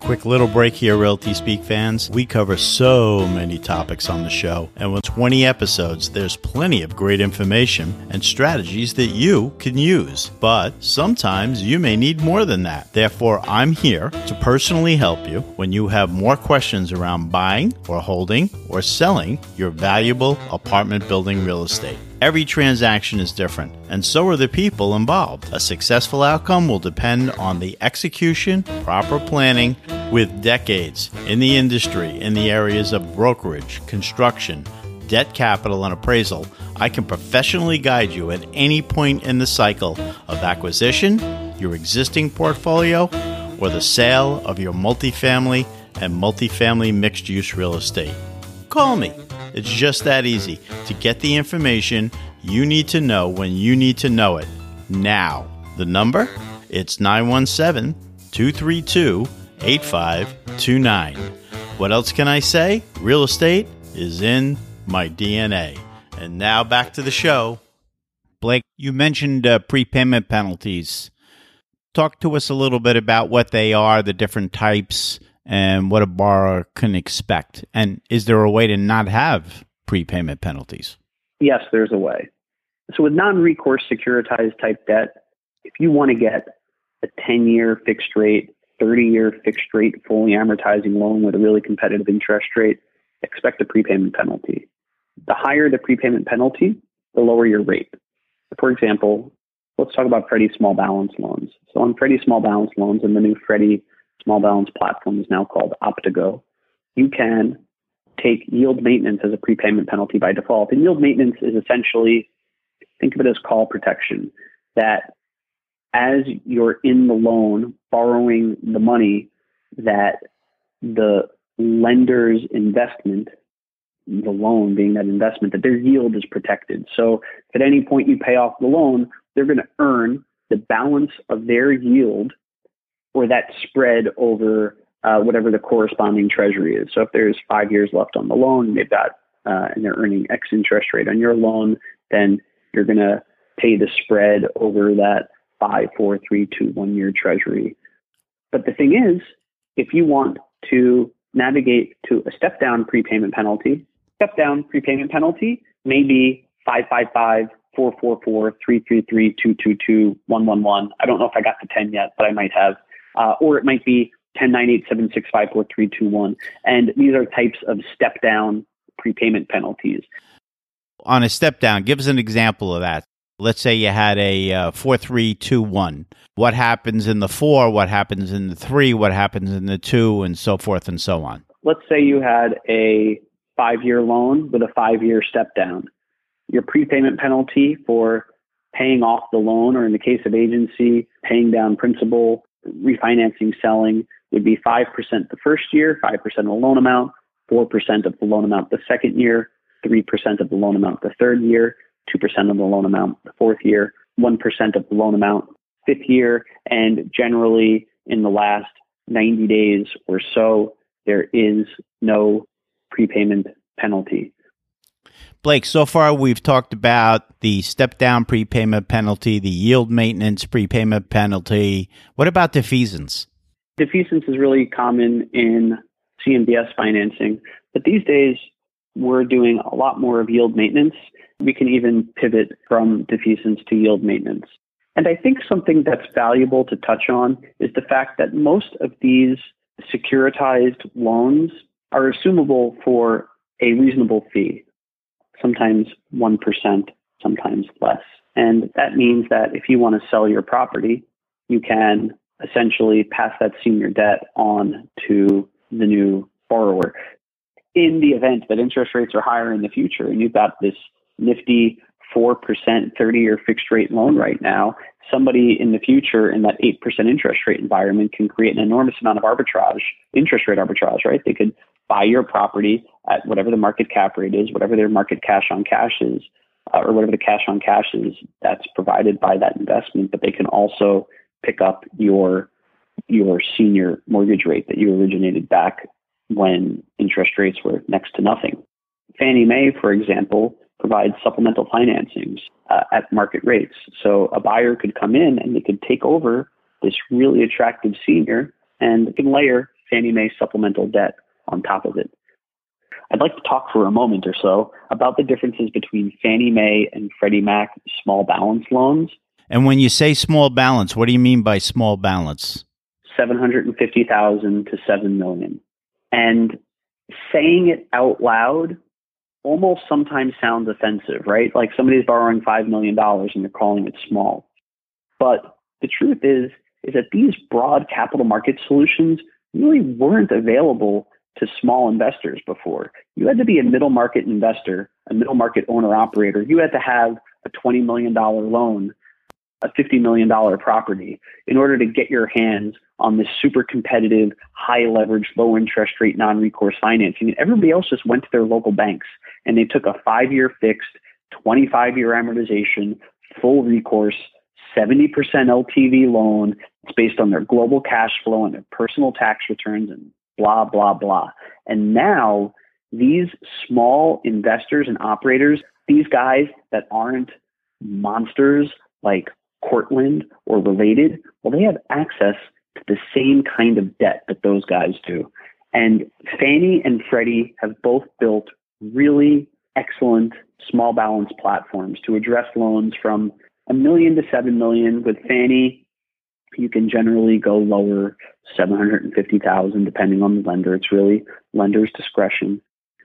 [SPEAKER 1] Quick little break here, Realty Speak fans. We cover so many topics on the show, and with 20 episodes, there's plenty of great information and strategies that you can use. But sometimes you may need more than that. Therefore, I'm here to personally help you when you have more questions around buying or holding or selling your valuable apartment building real estate. Every transaction is different, and so are the people involved. A successful outcome will depend on the execution, proper planning, with decades in the industry in the areas of brokerage, construction, debt capital, and appraisal. I can professionally guide you at any point in the cycle of acquisition, your existing portfolio, or the sale of your multifamily and multifamily mixed use real estate. Call me it's just that easy to get the information you need to know when you need to know it now. The number? It's 917 232 8529. What else can I say? Real estate is in my DNA. And now back to the show. Blake, you mentioned uh, prepayment penalties. Talk to us a little bit about what they are, the different types, and what a borrower can expect? And is there a way to not have prepayment penalties?
[SPEAKER 2] Yes, there's a way. So, with non recourse securitized type debt, if you want to get a 10 year fixed rate, 30 year fixed rate, fully amortizing loan with a really competitive interest rate, expect a prepayment penalty. The higher the prepayment penalty, the lower your rate. For example, let's talk about Freddie small balance loans. So, on Freddie small balance loans and the new Freddie small balance platform is now called Optigo, you can take yield maintenance as a prepayment penalty by default. And yield maintenance is essentially, think of it as call protection, that as you're in the loan borrowing the money, that the lender's investment the loan being that investment, that their yield is protected. So at any point you pay off the loan, they're going to earn the balance of their yield or that spread over uh, whatever the corresponding treasury is. So if there's five years left on the loan, they've got uh, and they're earning X interest rate on your loan, then you're going to pay the spread over that five, four, three, two, one year treasury. But the thing is, if you want to navigate to a step down prepayment penalty, step down prepayment penalty may be 555, 444, 333, 222, 111. I don't know if I got to 10 yet, but I might have. Uh, or it might be 10987654 And these are types of step down prepayment penalties.
[SPEAKER 1] On a step down, give us an example of that. Let's say you had a uh, 4321. What happens in the 4, what happens in the 3, what happens in the 2 and so forth and so on.
[SPEAKER 2] Let's say you had a 5-year loan with a 5-year step down. Your prepayment penalty for paying off the loan or in the case of agency, paying down principal, refinancing, selling would be 5% the first year, 5% of the loan amount, 4% of the loan amount the second year, 3% of the loan amount the third year, 2% of the loan amount the fourth year, 1% of the loan amount fifth year, and generally in the last 90 days or so, there is no prepayment penalty.
[SPEAKER 1] Blake, so far we've talked about the step down prepayment penalty, the yield maintenance prepayment penalty. What about defeasance?
[SPEAKER 2] Defeasance is really common in CMBS financing, but these days we're doing a lot more of yield maintenance. We can even pivot from defeasance to yield maintenance. And I think something that's valuable to touch on is the fact that most of these securitized loans are assumable for a reasonable fee, sometimes 1%, sometimes less. And that means that if you want to sell your property, you can essentially pass that senior debt on to the new borrower. In the event that interest rates are higher in the future and you've got this nifty 4% 30 year fixed rate loan right now, somebody in the future in that 8% interest rate environment can create an enormous amount of arbitrage, interest rate arbitrage, right? They could buy your property at whatever the market cap rate is, whatever their market cash on cash is, uh, or whatever the cash on cash is that's provided by that investment, but they can also pick up your your senior mortgage rate that you originated back when interest rates were next to nothing. Fannie Mae, for example, provides supplemental financings uh, at market rates. So a buyer could come in and they could take over this really attractive senior and they can layer Fannie Mae supplemental debt on top of it. I'd like to talk for a moment or so about the differences between Fannie Mae and Freddie Mac small balance loans.
[SPEAKER 1] And when you say small balance, what do you mean by small balance?
[SPEAKER 2] 750,000 to 7 million. And saying it out loud almost sometimes sounds offensive, right? Like somebody's borrowing $5 million and you're calling it small. But the truth is, is that these broad capital market solutions really weren't available to small investors before. You had to be a middle market investor, a middle market owner operator. You had to have a $20 million loan, a $50 million property in order to get your hands on this super competitive, high leverage, low interest rate, non recourse financing. Everybody else just went to their local banks and they took a five year fixed, 25 year amortization, full recourse, 70% LTV loan. It's based on their global cash flow and their personal tax returns and blah, blah, blah. And now these small investors and operators, these guys that aren't monsters like Cortland or related, well, they have access to the same kind of debt that those guys do. And Fannie and Freddie have both built really excellent small balance platforms to address loans from a million to seven million. With Fannie, you can generally go lower, 750,000, depending on the lender. It's really lender's discretion.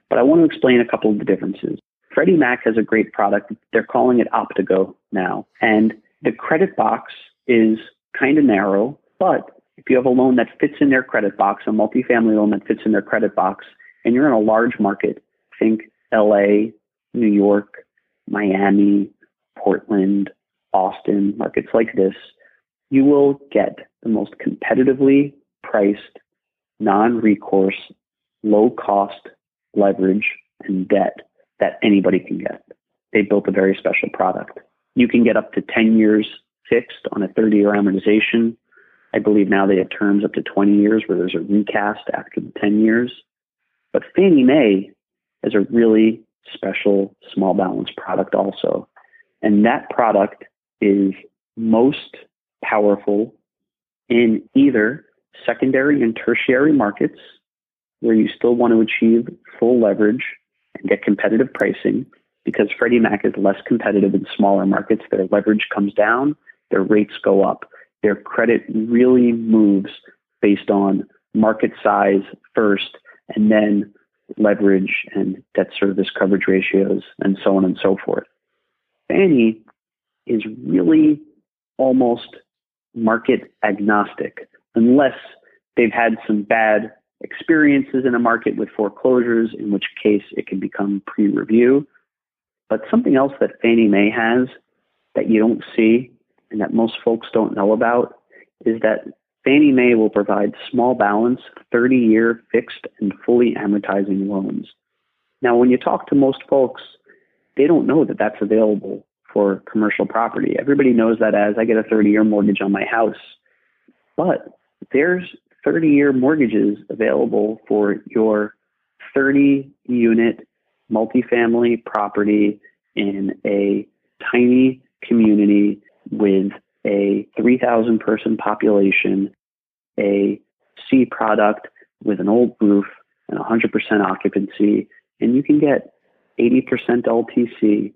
[SPEAKER 2] But I want to explain a couple of the differences. Freddie Mac has a great product. They're calling it Optigo now. And the credit box is kind of narrow, but if you have a loan that fits in their credit box, a multifamily loan that fits in their credit box, and you're in a large market, think LA, New York, Miami, Portland, Austin, markets like this, you will get the most competitively priced, non recourse, low cost leverage and debt that anybody can get. They built a very special product. You can get up to 10 years fixed on a 30 year amortization. I believe now they have terms up to 20 years where there's a recast after the 10 years. But Fannie Mae has a really special small balance product also. And that product is most powerful in either secondary and tertiary markets where you still want to achieve full leverage and get competitive pricing because Freddie Mac is less competitive in smaller markets. Their leverage comes down, their rates go up. Their credit really moves based on market size first and then leverage and debt service coverage ratios and so on and so forth. Fannie is really almost market agnostic unless they've had some bad experiences in a market with foreclosures, in which case it can become pre review. But something else that Fannie Mae has that you don't see and that most folks don't know about is that Fannie Mae will provide small balance, 30 year fixed and fully amortizing loans. Now, when you talk to most folks, they don't know that that's available for commercial property. Everybody knows that as I get a 30 year mortgage on my house. But there's 30 year mortgages available for your 30 unit multifamily property in a tiny community with a 3,000 person population, a C product with an old roof and 100% occupancy, and you can get 80% LTC,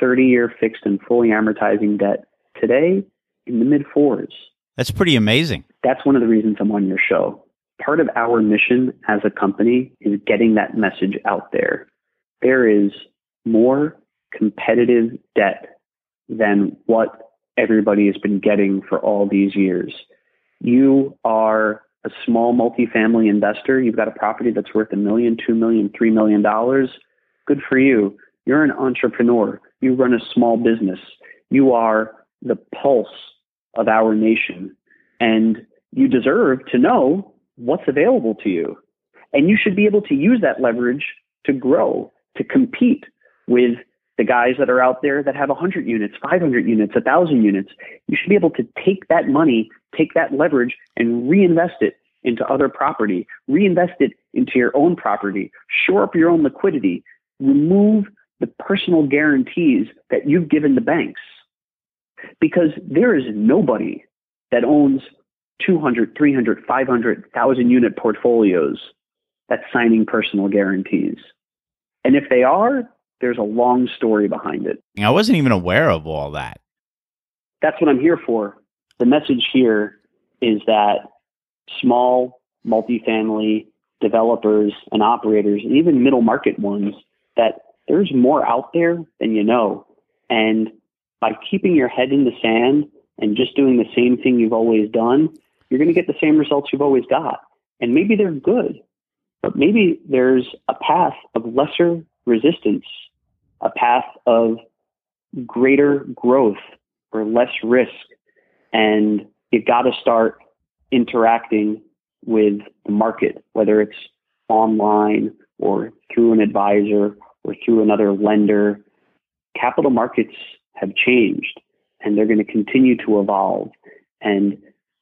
[SPEAKER 2] 30 year fixed and fully amortizing debt today in the mid fours.
[SPEAKER 1] That's pretty amazing.
[SPEAKER 2] That's one of the reasons I'm on your show. Part of our mission as a company is getting that message out there. There is more competitive debt than what everybody has been getting for all these years. You are a small multifamily investor, you've got a property that's worth a million, two million, three million dollars. Good for you. You're an entrepreneur. You run a small business. You are the pulse of our nation. And you deserve to know what's available to you. And you should be able to use that leverage to grow, to compete with the guys that are out there that have 100 units, 500 units, 1,000 units. You should be able to take that money, take that leverage, and reinvest it into other property, reinvest it into your own property, shore up your own liquidity, remove the personal guarantees that you've given the banks. Because there is nobody that owns 200, 300, 500, 1,000 unit portfolios that's signing personal guarantees. And if they are, there's a long story behind it.
[SPEAKER 1] I wasn't even aware of all that.
[SPEAKER 2] That's what I'm here for. The message here is that small multifamily developers and operators, and even middle market ones, that there's more out there than you know. And by keeping your head in the sand and just doing the same thing you've always done, you're going to get the same results you've always got. And maybe they're good, but maybe there's a path of lesser resistance a path of greater growth or less risk. And you've got to start interacting with the market, whether it's online or through an advisor or through another lender. Capital markets have changed and they're going to continue to evolve. And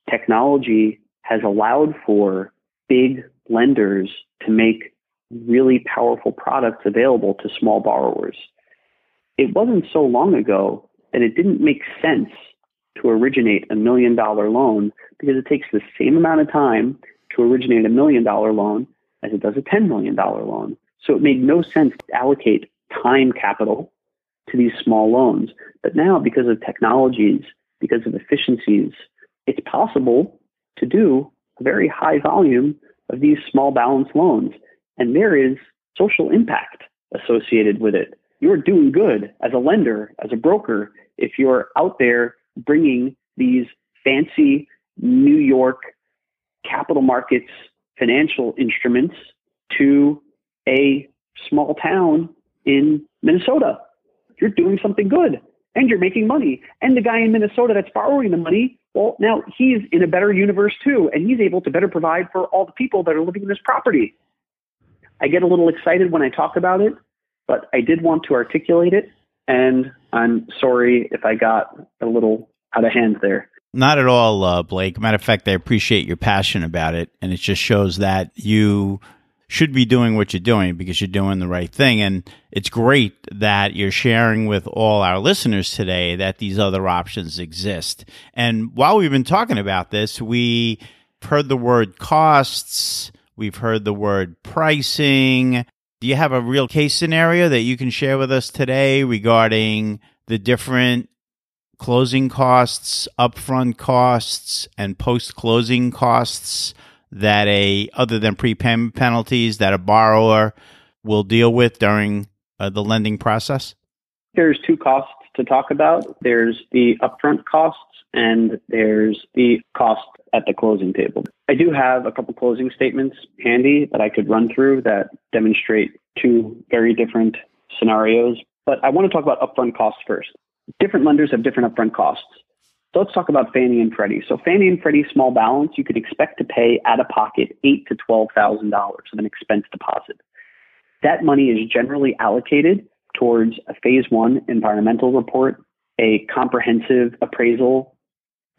[SPEAKER 2] technology has allowed for big lenders to make really powerful products available to small borrowers. It wasn't so long ago that it didn't make sense to originate a million dollar loan because it takes the same amount of time to originate a million dollar loan as it does a $10 million loan. So it made no sense to allocate time capital to these small loans. But now, because of technologies, because of efficiencies, it's possible to do a very high volume of these small balance loans. And there is social impact associated with it. You're doing good as a lender, as a broker, if you're out there bringing these fancy New York capital markets financial instruments to a small town in Minnesota. You're doing something good and you're making money. And the guy in Minnesota that's borrowing the money, well, now he's in a better universe too, and he's able to better provide for all the people that are living in this property. I get a little excited when I talk about it, but I did want to articulate it, and I'm sorry if I got a little out of hand there.
[SPEAKER 1] Not at all, uh, Blake. Matter of fact, I appreciate your passion about it, and it just shows that you should be doing what you're doing because you're doing the right thing. And it's great that you're sharing with all our listeners today that these other options exist. And while we've been talking about this, we've heard the word costs, we've heard the word pricing. Do you have a real case scenario that you can share with us today regarding the different closing costs, upfront costs, and post closing costs that a other than prepayment penalties that a borrower will deal with during uh, the lending process?
[SPEAKER 2] There's two costs to talk about. There's the upfront costs and there's the cost at the closing table. I do have a couple closing statements handy that I could run through that demonstrate two very different scenarios, but I want to talk about upfront costs first. Different lenders have different upfront costs. So let's talk about Fannie and Freddie. So Fannie and Freddie small balance, you could expect to pay out of pocket eight to twelve thousand dollars of an expense deposit. That money is generally allocated towards a phase one environmental report, a comprehensive appraisal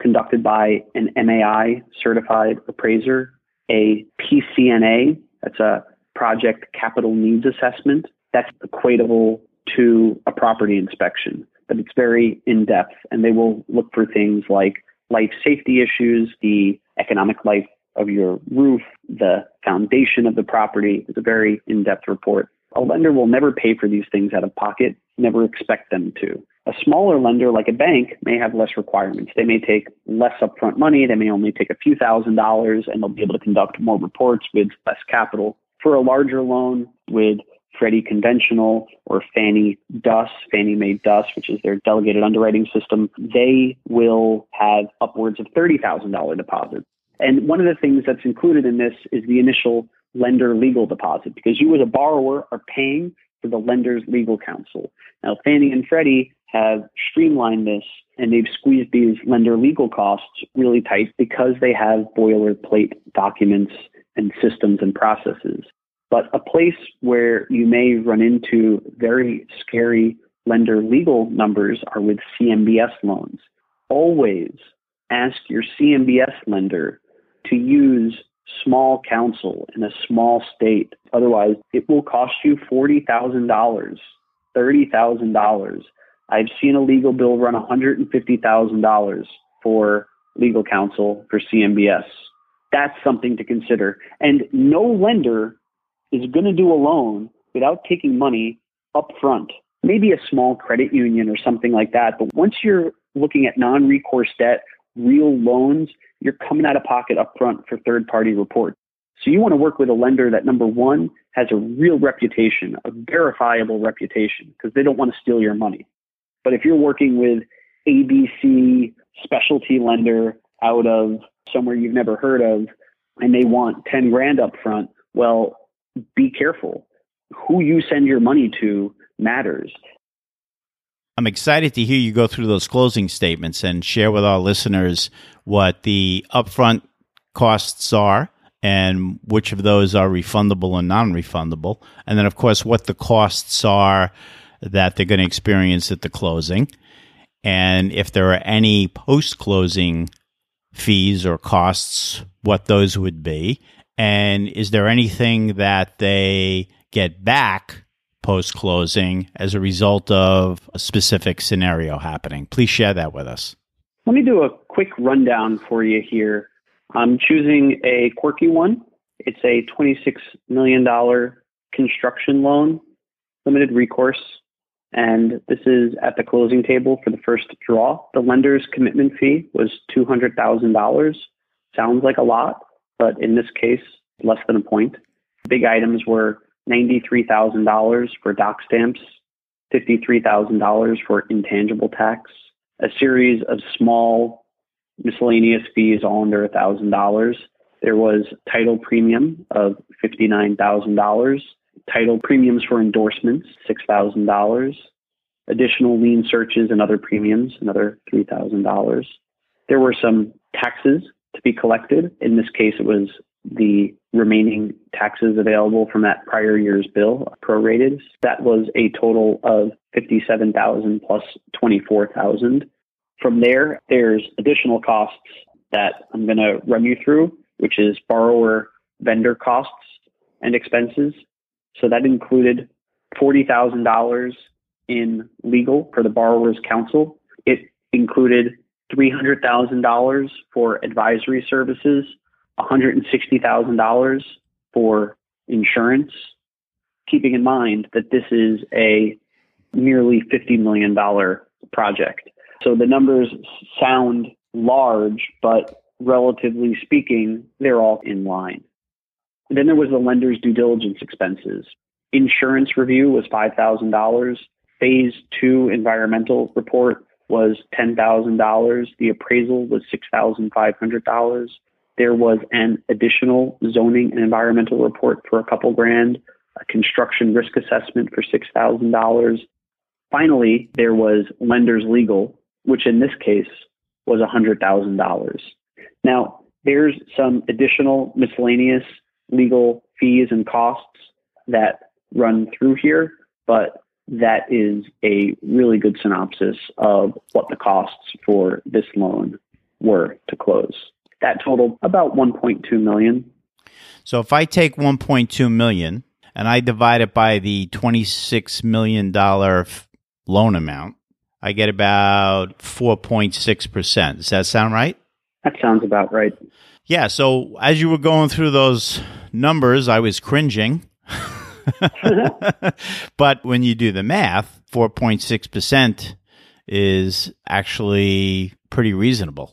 [SPEAKER 2] conducted by an MAI certified appraiser, a PCNA, that's a project capital needs assessment, that's equatable to a property inspection but it's very in depth and they will look for things like life safety issues, the economic life of your roof, the foundation of the property. It's a very in depth report. A lender will never pay for these things out of pocket, never expect them to. A smaller lender, like a bank, may have less requirements. They may take less upfront money. They may only take a few thousand dollars and they'll be able to conduct more reports with less capital. For a larger loan with Freddie Conventional or Fannie DUS, Fannie Mae DUS, which is their delegated underwriting system, they will have upwards of $30,000 deposits. And one of the things that's included in this is the initial lender legal deposit because you as a borrower are paying for the lender's legal counsel. Now, Fannie and Freddie have streamlined this and they've squeezed these lender legal costs really tight because they have boilerplate documents and systems and processes. But a place where you may run into very scary lender legal numbers are with CMBS loans. Always ask your CMBS lender to use small counsel in a small state. Otherwise, it will cost you $40,000, $30,000. I've seen a legal bill run $150,000 for legal counsel for CMBS. That's something to consider. And no lender is going to do a loan without taking money up front. Maybe a small credit union or something like that. But once you're looking at non recourse debt, real loans, you're coming out of pocket up front for third party reports. So you want to work with a lender that number one has a real reputation, a verifiable reputation, because they don't want to steal your money. But if you're working with ABC specialty lender out of somewhere you've never heard of and they want 10 grand up front, well, be careful. Who you send your money to matters.
[SPEAKER 1] I'm excited to hear you go through those closing statements and share with our listeners what the upfront costs are and which of those are refundable and non refundable. And then, of course, what the costs are that they're going to experience at the closing. And if there are any post closing fees or costs, what those would be. And is there anything that they get back post closing as a result of a specific scenario happening? Please share that with us.
[SPEAKER 2] Let me do a quick rundown for you here. I'm choosing a quirky one. It's a $26 million construction loan, limited recourse, and this is at the closing table for the first draw. The lender's commitment fee was $200,000. Sounds like a lot, but in this case, less than a point. Big items were $93,000 for doc stamps, $53,000 for intangible tax, a series of small miscellaneous fees all under $1,000. There was title premium of $59,000, title premiums for endorsements, $6,000, additional lien searches and other premiums, another $3,000. There were some taxes to be collected. In this case, it was the remaining taxes available from that prior year's bill prorated. That was a total of 57,000 plus 24,000. From there, there's additional costs that I'm going to run you through, which is borrower vendor costs and expenses. So that included $40,000 in legal for the borrower's counsel. It included $300,000 for advisory services, $160,000 for insurance, keeping in mind that this is a nearly $50 million project. So the numbers sound large, but relatively speaking, they're all in line. then there was the lender's due diligence expenses. Insurance review was $5,000. Phase two environmental report was $10,000. The appraisal was $6,500. There was an additional zoning and environmental report for a couple grand, a construction risk assessment for $6,000. Finally, there was lender's legal, which in this case was $100,000. Now, there's some additional miscellaneous legal fees and costs that run through here, but that is a really good synopsis of what the costs for this loan were to close. That totaled about 1.2 million.
[SPEAKER 1] So if I take 1.2 million and I divide it by the 26 million dollar loan amount, I get about 4.6%. Does that sound right?
[SPEAKER 2] That sounds about right.
[SPEAKER 1] Yeah, so as you were going through those numbers, I was cringing but when you do the math, 4.6% is actually pretty reasonable.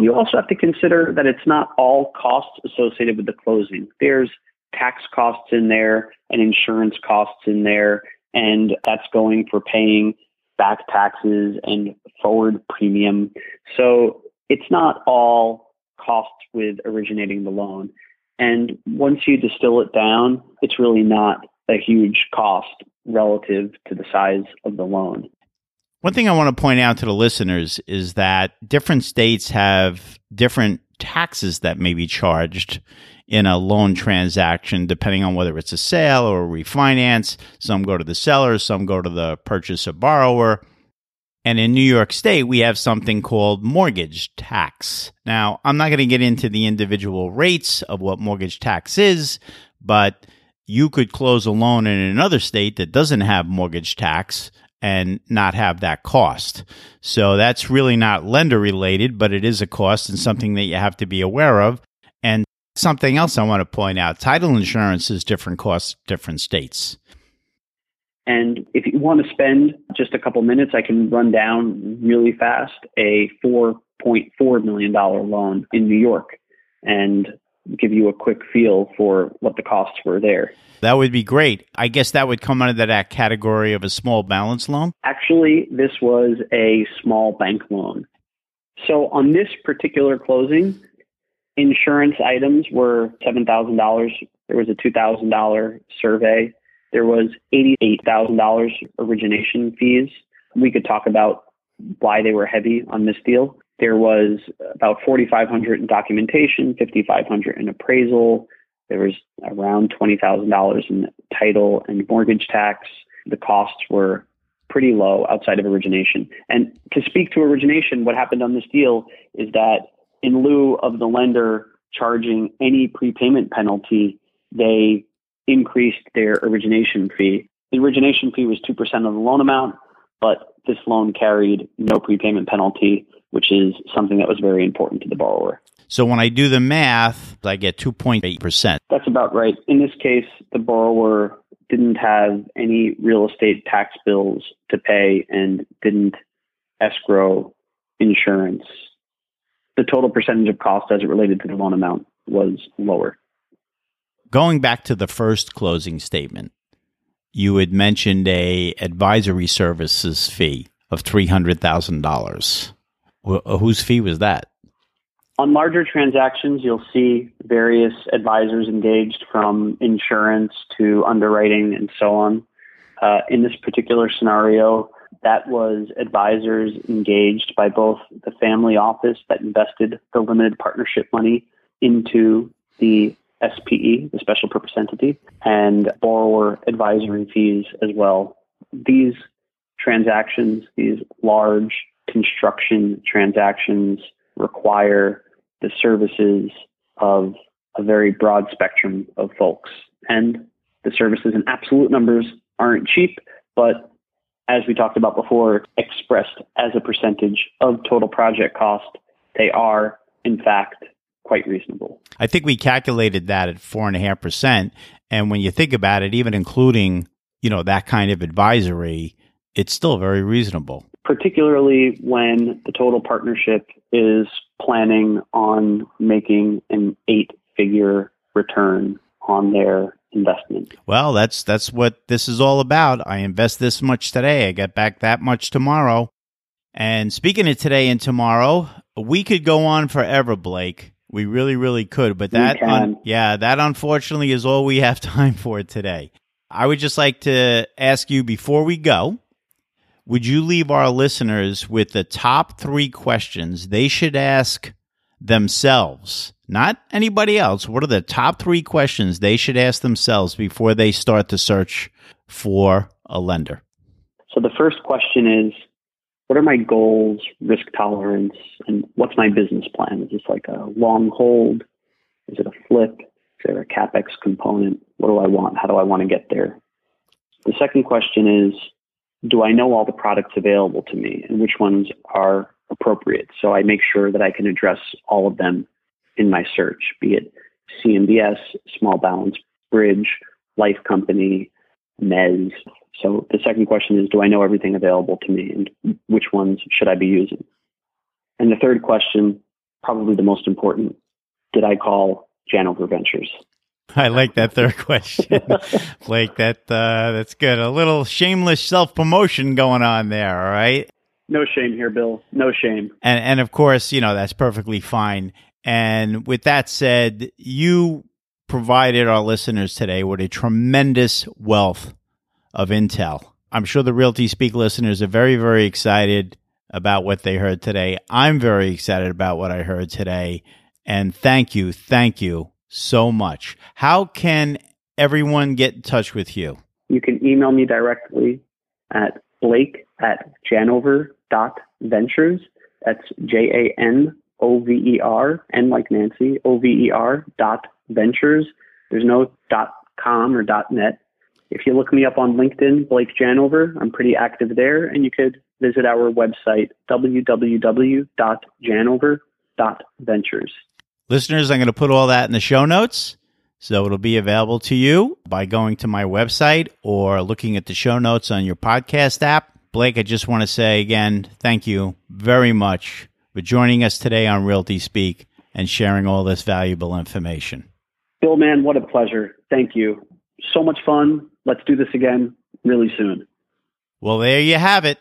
[SPEAKER 2] You also have to consider that it's not all costs associated with the closing. There's tax costs in there and insurance costs in there, and that's going for paying back taxes and forward premium. So it's not all costs with originating the loan. And once you distill it down, it's really not a huge cost relative to the size of the loan.
[SPEAKER 1] One thing I want to point out to the listeners is that different states have different taxes that may be charged in a loan transaction, depending on whether it's a sale or a refinance. Some go to the seller, some go to the purchaser borrower. And in New York State, we have something called mortgage tax. Now, I'm not going to get into the individual rates of what mortgage tax is, but you could close a loan in another state that doesn't have mortgage tax and not have that cost. So that's really not lender related, but it is a cost and something that you have to be aware of. And something else I want to point out title insurance is different costs, different states.
[SPEAKER 2] And if you want to spend just a couple minutes, I can run down really fast a $4.4 million loan in New York and give you a quick feel for what the costs were there.
[SPEAKER 1] That would be great. I guess that would come under that category of a small balance loan.
[SPEAKER 2] Actually, this was a small bank loan. So on this particular closing, insurance items were $7,000. There was a $2,000 survey there was $88,000 origination fees. We could talk about why they were heavy on this deal. There was about 4,500 in documentation, 5,500 in appraisal. There was around $20,000 in title and mortgage tax. The costs were pretty low outside of origination. And to speak to origination, what happened on this deal is that in lieu of the lender charging any prepayment penalty, they increased their origination fee. The origination fee was 2% of the loan amount, but this loan carried no prepayment penalty, which is something that was very important to the borrower.
[SPEAKER 1] So when I do the math, I get 2.8%.
[SPEAKER 2] That's about right. In this case, the borrower didn't have any real estate tax bills to pay and didn't escrow insurance. The total percentage of cost as it related to the loan amount was lower.
[SPEAKER 1] Going back to the first closing statement, you had mentioned a advisory services fee of three hundred thousand dollars. Whose fee was that?
[SPEAKER 2] On larger transactions, you'll see various advisors engaged from insurance to underwriting and so on. Uh, in this particular scenario, that was advisors engaged by both the family office that invested the limited partnership money into the SPE, the special purpose entity, and borrower advisory fees as well. These transactions, these large construction transactions, require the services of a very broad spectrum of folks. And the services in absolute numbers aren't cheap, but as we talked about before, expressed as a percentage of total project cost, they are, in fact, quite reasonable.
[SPEAKER 1] I think we calculated that at four and a half percent. And when you think about it, even including, you know, that kind of advisory, it's still very reasonable.
[SPEAKER 2] Particularly when the total partnership is planning on making an eight figure return on their investment.
[SPEAKER 1] Well, that's that's what this is all about. I invest this much today, I get back that much tomorrow. And speaking of today and tomorrow, we could go on forever, Blake. We really, really could. But that, un- yeah, that unfortunately is all we have time for today. I would just like to ask you before we go would you leave our listeners with the top three questions they should ask themselves, not anybody else? What are the top three questions they should ask themselves before they start to search for a lender?
[SPEAKER 2] So the first question is what are my goals, risk tolerance, and what's my business plan? Is this like a long hold? Is it a flip? Is there a capex component? What do I want? How do I want to get there? The second question is do I know all the products available to me and which ones are appropriate? So I make sure that I can address all of them in my search, be it CMBS, small balance bridge, life company, mezz. So the second question is, do I know everything available to me and which ones should I be using? And the third question, probably the most important, did I call Janover Ventures?
[SPEAKER 1] I like that third question, Blake. That uh, that's good. A little shameless self promotion going on there. All right.
[SPEAKER 2] No shame here, Bill. No shame.
[SPEAKER 1] And and of course, you know that's perfectly fine. And with that said, you provided our listeners today with a tremendous wealth of intel. I'm sure the Realty Speak listeners are very, very excited about what they heard today. I'm very excited about what I heard today. And thank you, thank you so much. How can everyone get in touch with you?
[SPEAKER 2] You can email me directly at blake at janover.ventures. That's J A N O V E R, N like Nancy, O V E R dot ventures. There's no dot com or dot net. If you look me up on LinkedIn, Blake Janover, I'm pretty active there, and you could visit our website, www.janover.ventures.
[SPEAKER 1] Listeners, I'm going to put all that in the show notes. So it'll be available to you by going to my website or looking at the show notes on your podcast app. Blake, I just want to say again, thank you very much for joining us today on Realty Speak and sharing all this valuable information.
[SPEAKER 2] Bill, man, what a pleasure. Thank you. So much fun. Let's do this again really soon.
[SPEAKER 1] Well, there you have it.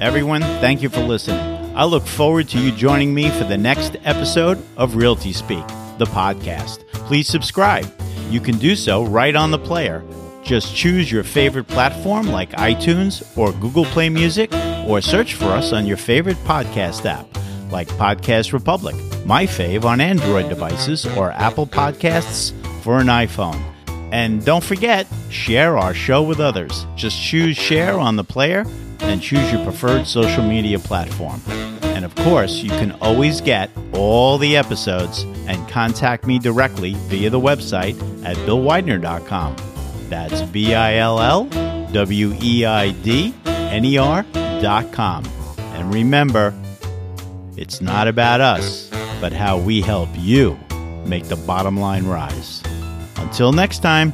[SPEAKER 1] Everyone, thank you for listening. I look forward to you joining me for the next episode of Realty Speak, the podcast. Please subscribe. You can do so right on the player. Just choose your favorite platform like iTunes or Google Play Music, or search for us on your favorite podcast app like Podcast Republic, my fave on Android devices, or Apple Podcasts for an iPhone. And don't forget, share our show with others. Just choose share on the player and choose your preferred social media platform. And of course, you can always get all the episodes and contact me directly via the website at billweidner.com. That's B I L L W E I D N E R.com. And remember, it's not about us, but how we help you make the bottom line rise. Until next time.